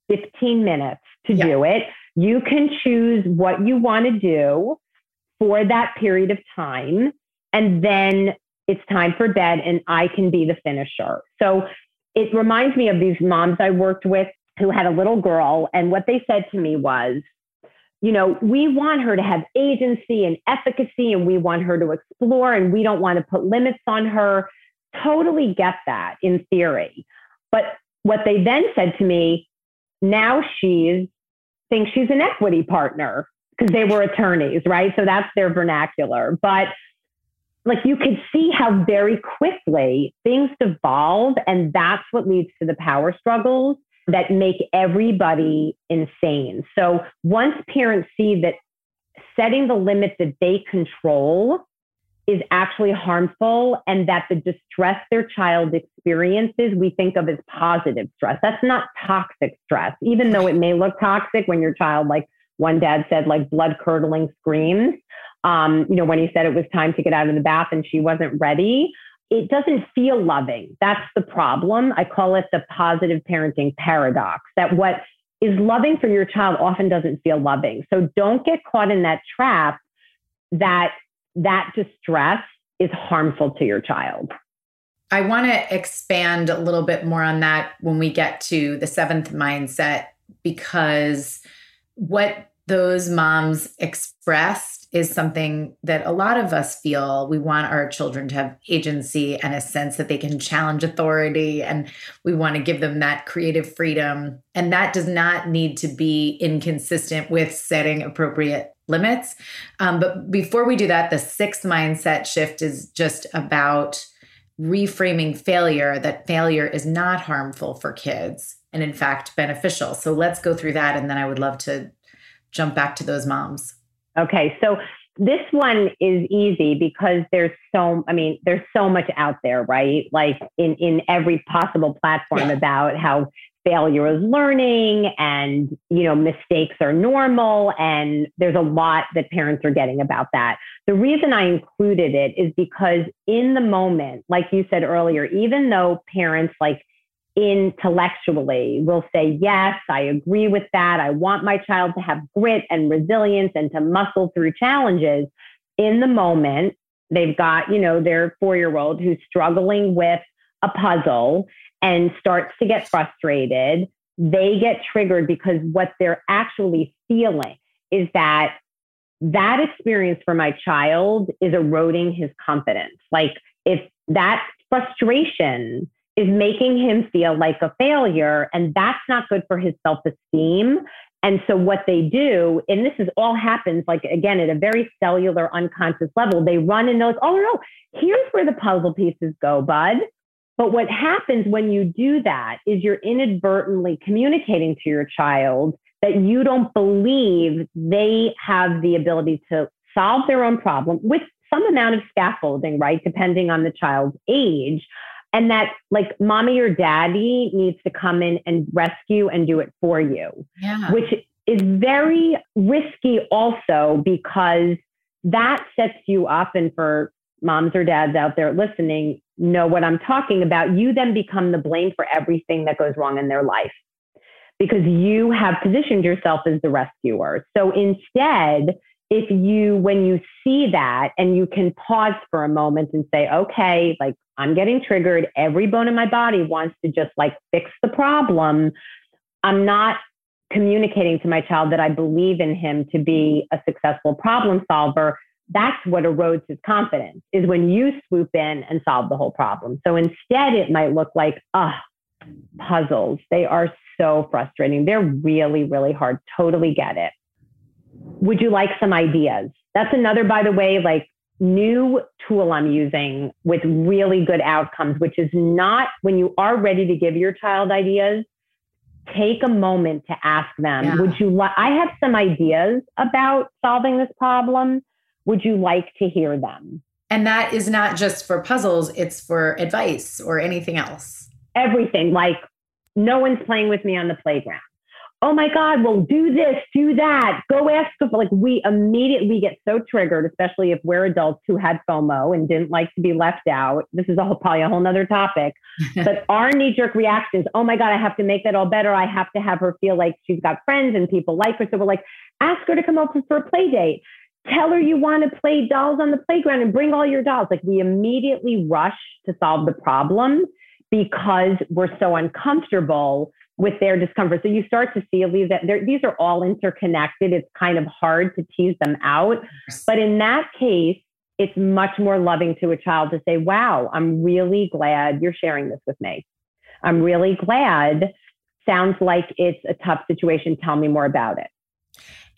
S3: 15 minutes to yeah. do it. You can choose what you want to do for that period of time. And then it's time for bed and I can be the finisher. So it reminds me of these moms I worked with who had a little girl. And what they said to me was, you know, we want her to have agency and efficacy and we want her to explore and we don't want to put limits on her. Totally get that in theory. But what they then said to me, now she's thinks she's an equity partner because they were attorneys, right? So that's their vernacular. But like you could see how very quickly things devolve, and that's what leads to the power struggles that make everybody insane. So once parents see that setting the limits that they control is actually harmful and that the distress their child experiences we think of as positive stress that's not toxic stress even though it may look toxic when your child like one dad said like blood curdling screams. Um, you know, when he said it was time to get out of the bath and she wasn't ready. It doesn't feel loving. That's the problem. I call it the positive parenting paradox that what is loving for your child often doesn't feel loving. So don't get caught in that trap that that distress is harmful to your child.
S2: I want to expand a little bit more on that when we get to the seventh mindset because what those moms expressed is something that a lot of us feel. We want our children to have agency and a sense that they can challenge authority, and we want to give them that creative freedom. And that does not need to be inconsistent with setting appropriate limits. Um, but before we do that, the sixth mindset shift is just about reframing failure that failure is not harmful for kids and in fact beneficial. So let's go through that and then I would love to jump back to those moms.
S3: Okay. So this one is easy because there's so I mean there's so much out there, right? Like in in every possible platform yeah. about how failure is learning and you know mistakes are normal and there's a lot that parents are getting about that the reason i included it is because in the moment like you said earlier even though parents like intellectually will say yes i agree with that. I want my child to have grit and resilience and to muscle through challenges. In the moment they've got you know their four year old who's struggling with a puzzle and starts to get frustrated, they get triggered because what they're actually feeling is that that experience for my child is eroding his confidence. Like if that frustration is making him feel like a failure, and that's not good for his self esteem. And so, what they do, and this is all happens like again at a very cellular, unconscious level, they run and knows, oh no, here's where the puzzle pieces go, bud. But what happens when you do that is you're inadvertently communicating to your child that you don't believe they have the ability to solve their own problem with some amount of scaffolding, right? Depending on the child's age. And that, like, mommy or daddy needs to come in and rescue and do it for you, yeah. which is very risky also because that sets you up and for moms or dads out there listening know what I'm talking about, you then become the blame for everything that goes wrong in their life because you have positioned yourself as the rescuer. So instead, if you, when you see that and you can pause for a moment and say, okay, like I'm getting triggered, every bone in my body wants to just like fix the problem. I'm not communicating to my child that I believe in him to be a successful problem solver that's what erodes his confidence is when you swoop in and solve the whole problem. So instead, it might look like, ah, puzzles. They are so frustrating. They're really, really hard. Totally get it. Would you like some ideas? That's another, by the way, like new tool I'm using with really good outcomes, which is not when you are ready to give your child ideas, take a moment to ask them, yeah. would you like, I have some ideas about solving this problem would you like to hear them?
S2: And that is not just for puzzles, it's for advice or anything else.
S3: Everything. Like, no one's playing with me on the playground. Oh my God, well, do this, do that. Go ask like, we immediately get so triggered, especially if we're adults who had FOMO and didn't like to be left out. This is a whole, probably a whole nother topic. but our knee jerk reactions, oh my God, I have to make that all better. I have to have her feel like she's got friends and people like her. So we're like, ask her to come over for a play date tell her you want to play dolls on the playground and bring all your dolls. Like we immediately rush to solve the problem because we're so uncomfortable with their discomfort. So you start to see that these are all interconnected. It's kind of hard to tease them out. But in that case, it's much more loving to a child to say, wow, I'm really glad you're sharing this with me. I'm really glad. Sounds like it's a tough situation. Tell me more about it.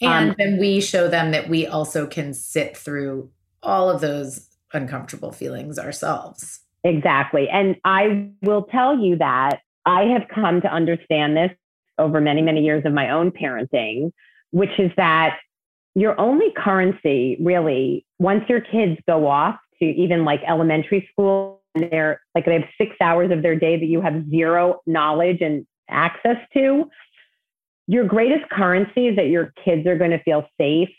S2: And um, then we show them that we also can sit through all of those uncomfortable feelings ourselves.
S3: Exactly. And I will tell you that I have come to understand this over many, many years of my own parenting, which is that your only currency really, once your kids go off to even like elementary school, and they're like they have six hours of their day that you have zero knowledge and access to, your greatest currency is that your kids are going to feel safe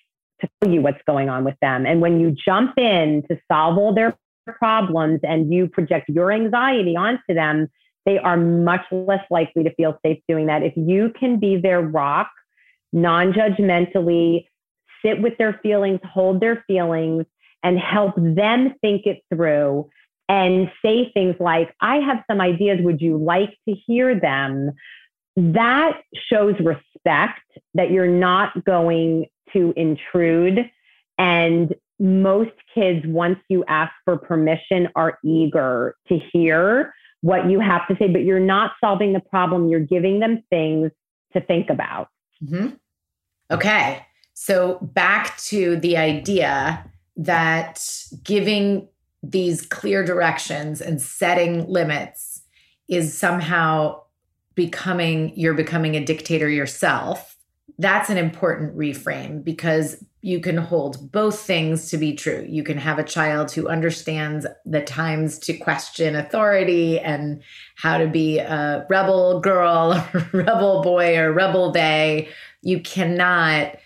S3: to tell you what's going on with them. And when you jump in to solve all their problems and you project your anxiety onto them, they are much less likely to feel safe doing that. If you can be their rock, non judgmentally, sit with their feelings, hold their feelings, and help them think it through and say things like, I have some ideas. Would you like to hear them? that shows respect respect, that you're not going to intrude. And most kids, once you ask for permission, are eager to hear what you have to say, but you're not solving the problem. You're giving them things to think about.
S2: Mm-hmm. Okay. So back to the idea that giving these clear directions and setting limits is somehow becoming you're becoming a dictator yourself that's an important reframe because you can hold both things to be true. You can have a child who understands the times to question authority and how to be a rebel girl, rebel boy, or rebel they. You cannot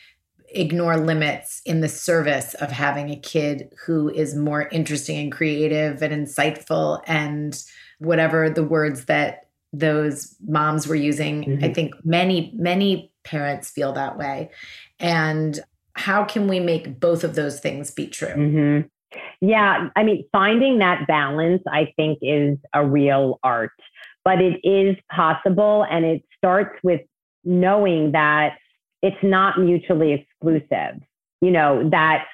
S2: ignore limits in the service of having a kid who is more interesting and creative and insightful and whatever the words that those moms were using. Mm-hmm. I think many, many parents feel that way. And how can we make both of those things be true?
S3: Mm-hmm. Yeah, I mean, finding that balance, I think, is a real art, but it is possible. And it starts with knowing that it's not mutually exclusive. You know, that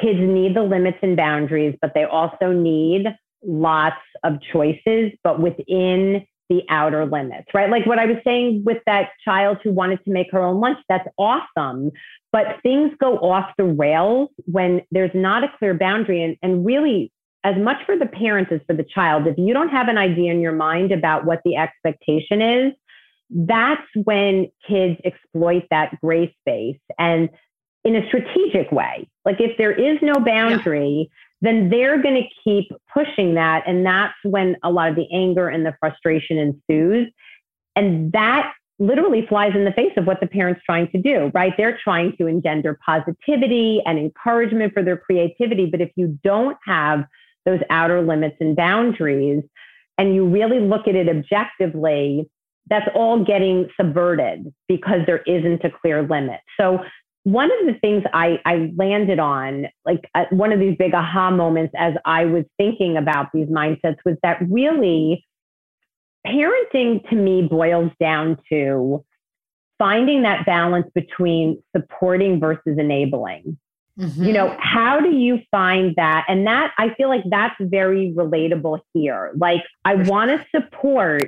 S3: kids need the limits and boundaries, but they also need lots of choices, but within the outer limits, right? Like what I was saying with that child who wanted to make her own lunch, that's awesome. But things go off the rails when there's not a clear boundary. And, and really, as much for the parents as for the child, if you don't have an idea in your mind about what the expectation is, that's when kids exploit that gray space and in a strategic way. Like if there is no boundary, then they're going to keep pushing that. And that's when a lot of the anger and the frustration ensues. And that literally flies in the face of what the parent's trying to do, right? They're trying to engender positivity and encouragement for their creativity. But if you don't have those outer limits and boundaries, and you really look at it objectively, that's all getting subverted because there isn't a clear limit. So one of the things I, I landed on, like uh, one of these big aha moments as I was thinking about these mindsets, was that really parenting to me boils down to finding that balance between supporting versus enabling. Mm-hmm. You know, how do you find that? And that I feel like that's very relatable here. Like, I want to support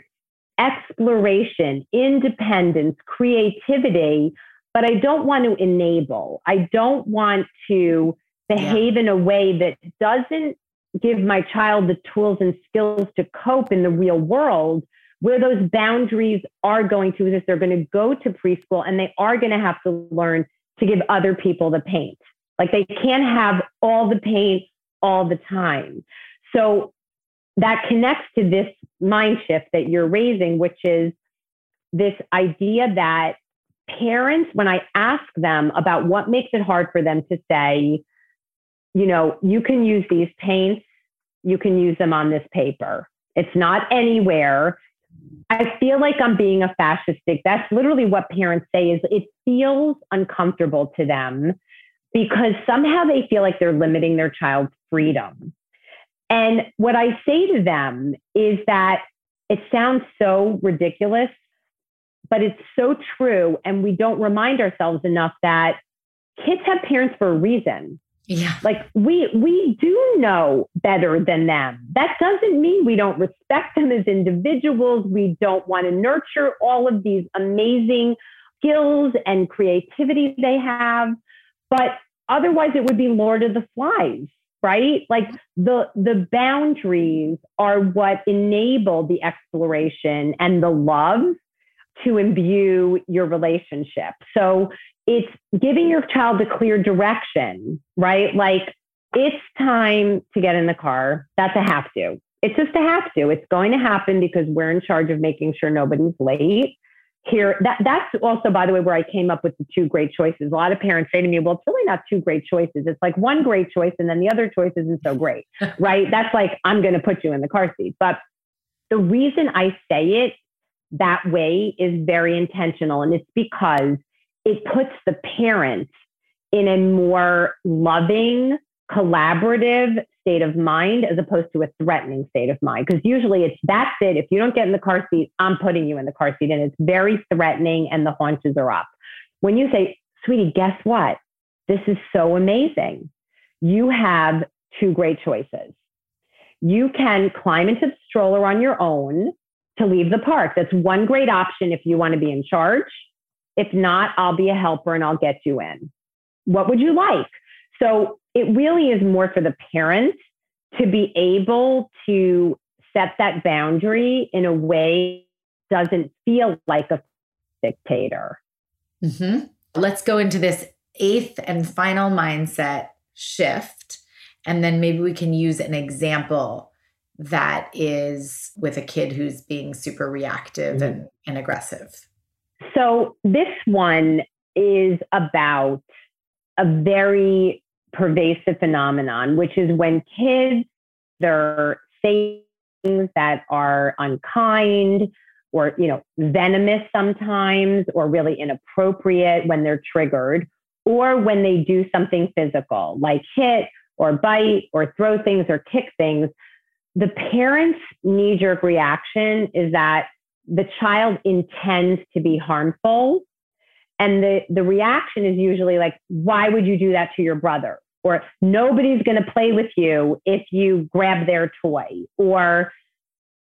S3: exploration, independence, creativity but I don't want to enable. I don't want to behave yeah. in a way that doesn't give my child the tools and skills to cope in the real world where those boundaries are going to exist. They're going to go to preschool and they are going to have to learn to give other people the paint. Like they can't have all the paint all the time. So that connects to this mind shift that you're raising, which is this idea that parents, when I ask them about what makes it hard for them to say, you know, you can use these paints, you can use them on this paper. It's not anywhere. I feel like I'm being a fascistic. That's literally what parents say is it feels uncomfortable to them because somehow they feel like they're limiting their child's freedom. And what I say to them is that it sounds so ridiculous, but it's so true. And we don't remind ourselves enough that kids have parents for a reason.
S2: Yeah.
S3: Like we we do know better than them. That doesn't mean we don't respect them as individuals. We don't want to nurture all of these amazing skills and creativity they have. But otherwise it would be Lord of the Flies, right? Like the the boundaries are what enable the exploration and the love to imbue your relationship. So it's giving your child a clear direction, right? Like it's time to get in the car. That's a have to. It's just a have to. It's going to happen because we're in charge of making sure nobody's late. Here, that, that's also, by the way, where I came up with the two great choices. A lot of parents say to me, well, it's really not two great choices. It's like one great choice and then the other choice isn't so great, right? That's like, I'm going to put you in the car seat. But the reason I say it that way is very intentional. And it's because it puts the parents in a more loving, collaborative state of mind as opposed to a threatening state of mind. Because usually it's that's it. If you don't get in the car seat, I'm putting you in the car seat. And it's very threatening and the haunches are up. When you say, sweetie, guess what? This is so amazing. You have two great choices. You can climb into the stroller on your own to leave the park. That's one great option if you want to be in charge. If not, I'll be a helper and I'll get you in. What would you like? So it really is more for the parent to be able to set that boundary in a way doesn't feel like a dictator.
S2: Mm-hmm. Let's go into this eighth and final mindset shift. And then maybe we can use an example that is with a kid who's being super reactive mm-hmm. and, and aggressive.
S3: So, this one is about a very pervasive phenomenon, which is when kids they're saying things that are unkind or you know venomous sometimes or really inappropriate when they're triggered or when they do something physical like hit or bite or throw things or kick things the parent's knee jerk reaction is that the child intends to be harmful and the, the reaction is usually like, why would you do that to your brother? Or nobody's going to play with you if you grab their toy. Or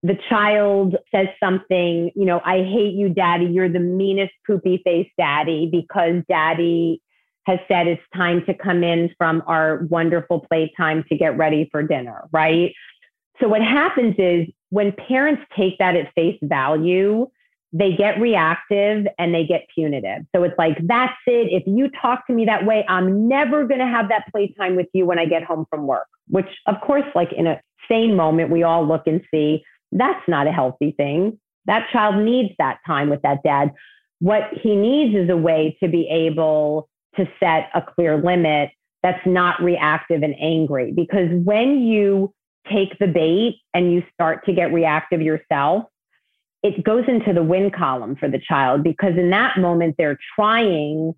S3: the child says something, you know, I hate you, daddy. You're the meanest poopy face daddy because daddy has said it's time to come in from our wonderful playtime to get ready for dinner, right? So what happens is when parents take that at face value, they get reactive and they get punitive. So it's like, that's it. If you talk to me that way, I'm never going to have that playtime with you when I get home from work, which, of course, like in a sane moment, we all look and see that's not a healthy thing. That child needs that time with that dad. What he needs is a way to be able to set a clear limit that's not reactive and angry. Because when you take the bait and you start to get reactive yourself, it goes into the win column for the child because in that moment they're trying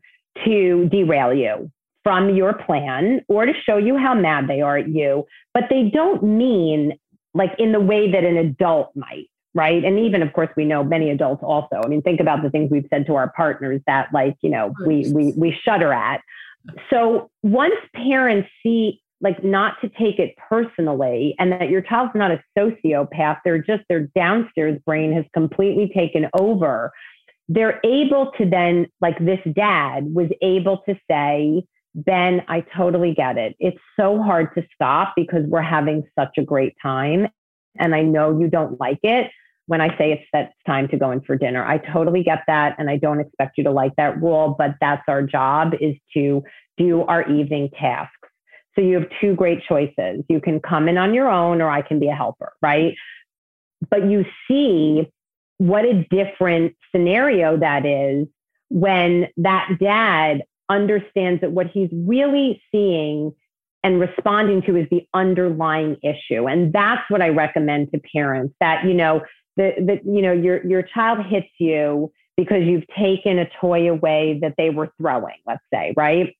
S3: to derail you from your plan or to show you how mad they are at you, but they don't mean like in the way that an adult might, right? And even of course we know many adults also. I mean, think about the things we've said to our partners that like, you know, we we we shudder at. So once parents see like not to take it personally and that your child's not a sociopath they're just their downstairs brain has completely taken over they're able to then like this dad was able to say ben i totally get it. It's so hard to stop because we're having such a great time and i know you don't like it. When i say it's that time to go in for dinner i totally get that and i don't expect you to like that rule but that's our job is to do our evening tasks so you have two great choices. You can come in on your own or I can be a helper, right? But you see what a different scenario that is when that dad understands that what he's really seeing and responding to is the underlying issue. And that's what I recommend to parents that, you know, that, that you know, your, your child hits you because you've taken a toy away that they were throwing, let's say, right?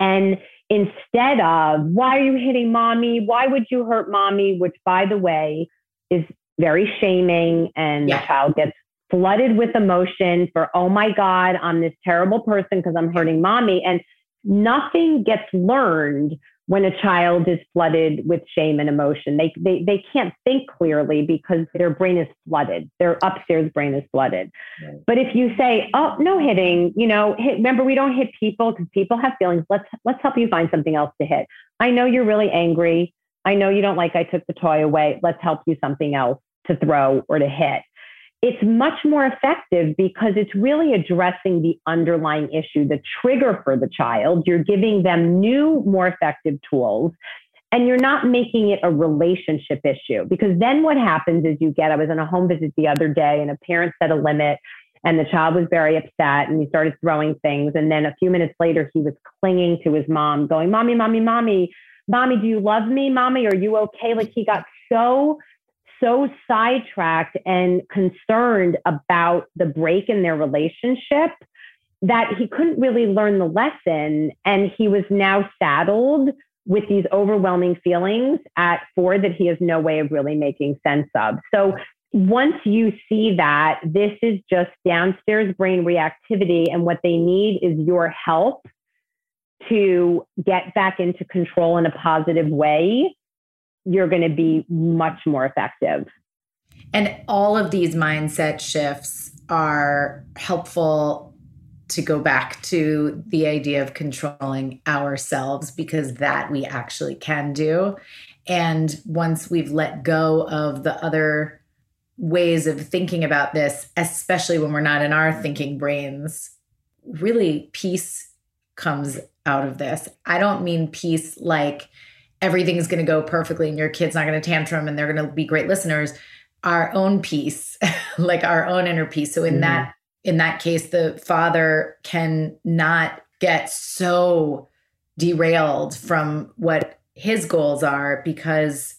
S3: And instead of, why are you hitting mommy? Why would you hurt mommy? Which, by the way, is very shaming. And yeah. the child gets flooded with emotion for, oh my God, I'm this terrible person because I'm hurting mommy. And nothing gets learned when a child is flooded with shame and emotion. They, they, they can't think clearly because their brain is flooded. Their upstairs brain is flooded. Right. But if you say, oh, no hitting, you know, hit, remember, we don't hit people because people have feelings. Let's, let's help you find something else to hit. I know you're really angry. I know you don't like I took the toy away. Let's help you something else to throw or to hit it's much more effective because it's really addressing the underlying issue, the trigger for the child. You're giving them new, more effective tools. And you're not making it a relationship issue because then what happens is you get, I was on a home visit the other day and a parent set a limit and the child was very upset and he started throwing things. And then a few minutes later, he was clinging to his mom, going, Mommy, Mommy, Mommy, Mommy, do you love me? Mommy, are you okay? Like he got so so sidetracked and concerned about the break in their relationship that he couldn't really learn the lesson. And he was now saddled with these overwhelming feelings at four that he has no way of really making sense of. So once you see that this is just downstairs brain reactivity and what they need is your help to get back into control in a positive way, you're going to be much more effective.
S2: And all of these mindset shifts are helpful to go back to the idea of controlling ourselves because that we actually can do. And once we've let go of the other ways of thinking about this, especially when we're not in our thinking brains, really peace comes out of this. I don't mean peace like everything's going to go perfectly and your kid's not going to tantrum and they're going to be great listeners. Our own peace, like our own inner peace. So in mm. that in that case, the father can not get so derailed from what his goals are because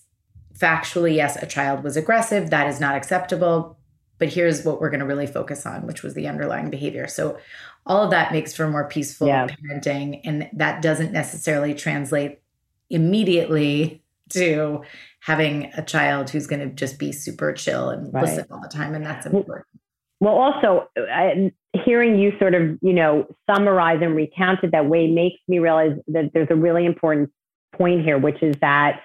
S2: factually, yes, a child was aggressive. That is not acceptable. But here's what we're going to really focus on, which was the underlying behavior. So, all of that makes for more peaceful yeah. parenting. And that doesn't necessarily translate immediately to having a child who's going to just be super chill and right. listen all the time. And that's important.
S3: Well, also, I, hearing you sort of, you know, summarize and recount it that way makes me realize that there's a really important point here, which is that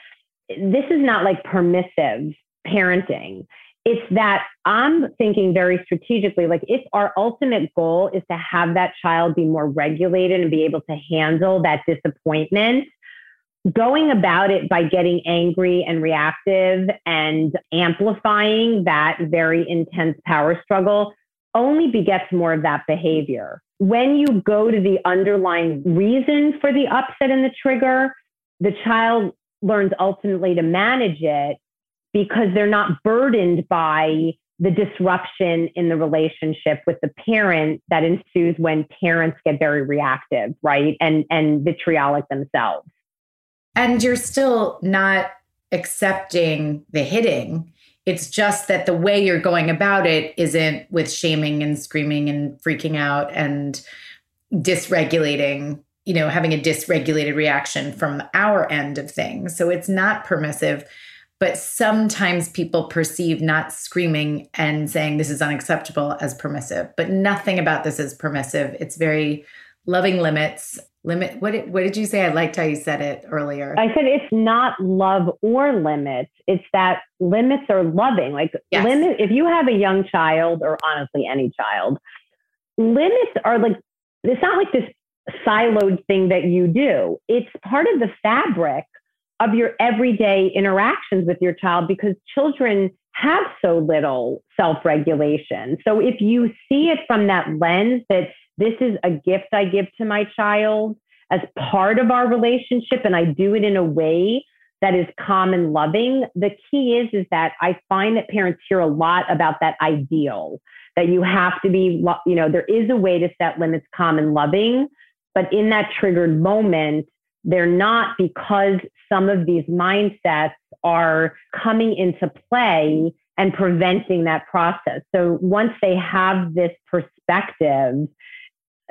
S3: this is not like permissive parenting. It's that I'm thinking very strategically, like if our ultimate goal is to have that child be more regulated and be able to handle that disappointment, going about it by getting angry and reactive and amplifying that very intense power struggle only begets more of that behavior. When you go to the underlying reason for the upset and the trigger, the child learns ultimately to manage it because they're not burdened by the disruption in the relationship with the parent that ensues when parents get very reactive, right? And and vitriolic themselves.
S2: And you're still not accepting the hitting. It's just that the way you're going about it isn't with shaming and screaming and freaking out and dysregulating you know, having a dysregulated reaction from our end of things. So it's not permissive, but sometimes people perceive not screaming and saying this is unacceptable as permissive, but nothing about this is permissive. It's very loving limits. Limit what did, what did you say? I liked how you said it earlier.
S3: I said it's not love or limits. It's that limits are loving. Like yes. limit if you have a young child or honestly any child, limits are like it's not like this siloed thing that you do. It's part of the fabric of your everyday interactions with your child because children have so little self regulation. So if you see it from that lens that this is a gift I give to my child as part of our relationship and I do it in a way that is calm and loving, the key is is that I find that parents hear a lot about that ideal that you have to be, you know, there is a way to set limits calm and loving, but in that triggered moment, they're not because some of these mindsets are coming into play and preventing that process. So once they have this perspective,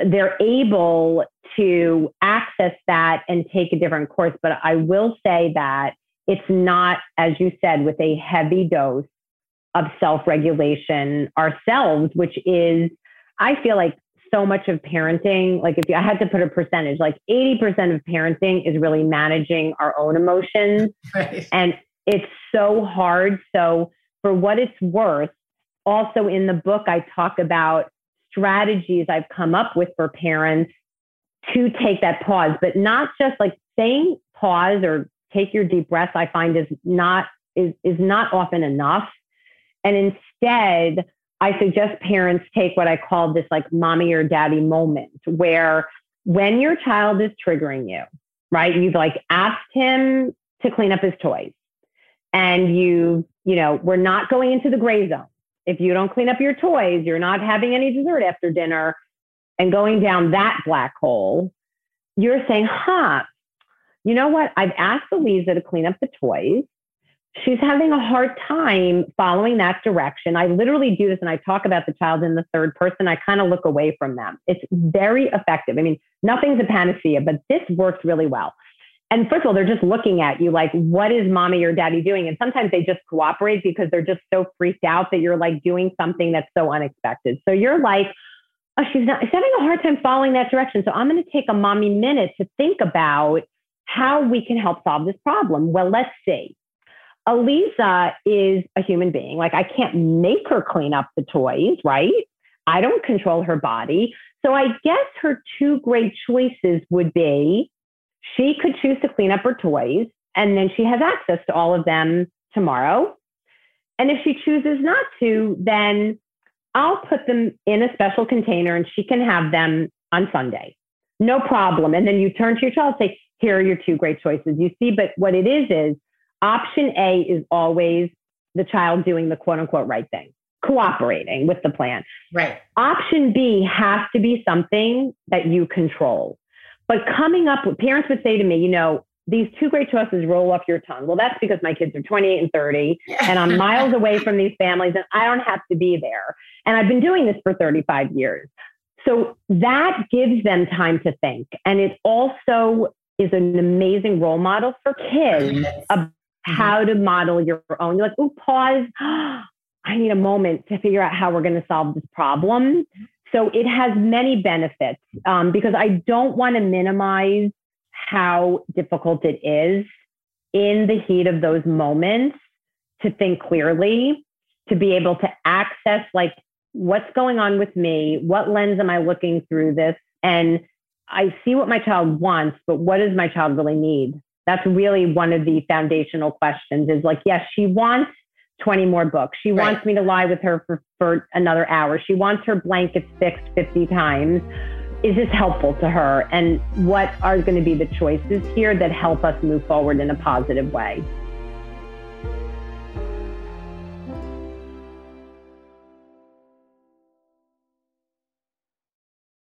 S3: they're able to access that and take a different course. But I will say that it's not, as you said, with a heavy dose of self regulation ourselves, which is, I feel like so much of parenting, like if I had to put a percentage, like 80% of parenting is really managing our own emotions. Right. And it's so hard. So, for what it's worth, also in the book, I talk about strategies I've come up with for parents to take that pause, but not just like saying pause or take your deep breath, I find is not is is not often enough. And instead, I suggest parents take what I call this like mommy or daddy moment where when your child is triggering you, right? You've like asked him to clean up his toys and you, you know, we're not going into the gray zone. If you don't clean up your toys, you're not having any dessert after dinner and going down that black hole. You're saying, huh, you know what? I've asked Eliza to clean up the toys she's having a hard time following that direction. I literally do this and I talk about the child in the third person. I kind of look away from them. It's very effective. I mean, nothing's a panacea, but this works really well. And first of all, they're just looking at you like, what is mommy or daddy doing? And sometimes they just cooperate because they're just so freaked out that you're like doing something that's so unexpected. So you're like, oh, she's not, she's having a hard time following that direction. So I'm going to take a mommy minute to think about how we can help solve this problem. Well, let's see. Aliza is a human being. Like I can't make her clean up the toys, right? I don't control her body. So I guess her two great choices would be she could choose to clean up her toys and then she has access to all of them tomorrow. And if she chooses not to, then I'll put them in a special container and she can have them on Sunday. No problem. And then you turn to your child and say, here are your two great choices. You see, but what it is is option A is always the child doing the quote unquote right thing, cooperating with the plan.
S2: Right.
S3: Option B has to be something that you control. But coming up with parents would say to me, you know, these two great choices roll off your tongue. Well, that's because my kids are 28 and 30, and I'm miles away from these families, and I don't have to be there. And I've been doing this for 35 years. So that gives them time to think. And it also is an amazing role model for kids of mm-hmm. how to model your own. You're like, oh, pause. I need a moment to figure out how we're going to solve this problem. So it has many benefits um, because I don't want to minimize how difficult it is in the heat of those moments to think clearly, to be able to access like what's going on with me, what lens am I looking through this, and I see what my child wants, but what does my child really need? That's really one of the foundational questions is like, yes, she wants 20 more books. She right. wants me to lie with her for, for another hour. She wants her blankets fixed 50 times. Is this helpful to her? And what are going to be the choices here that help us move forward in a positive way?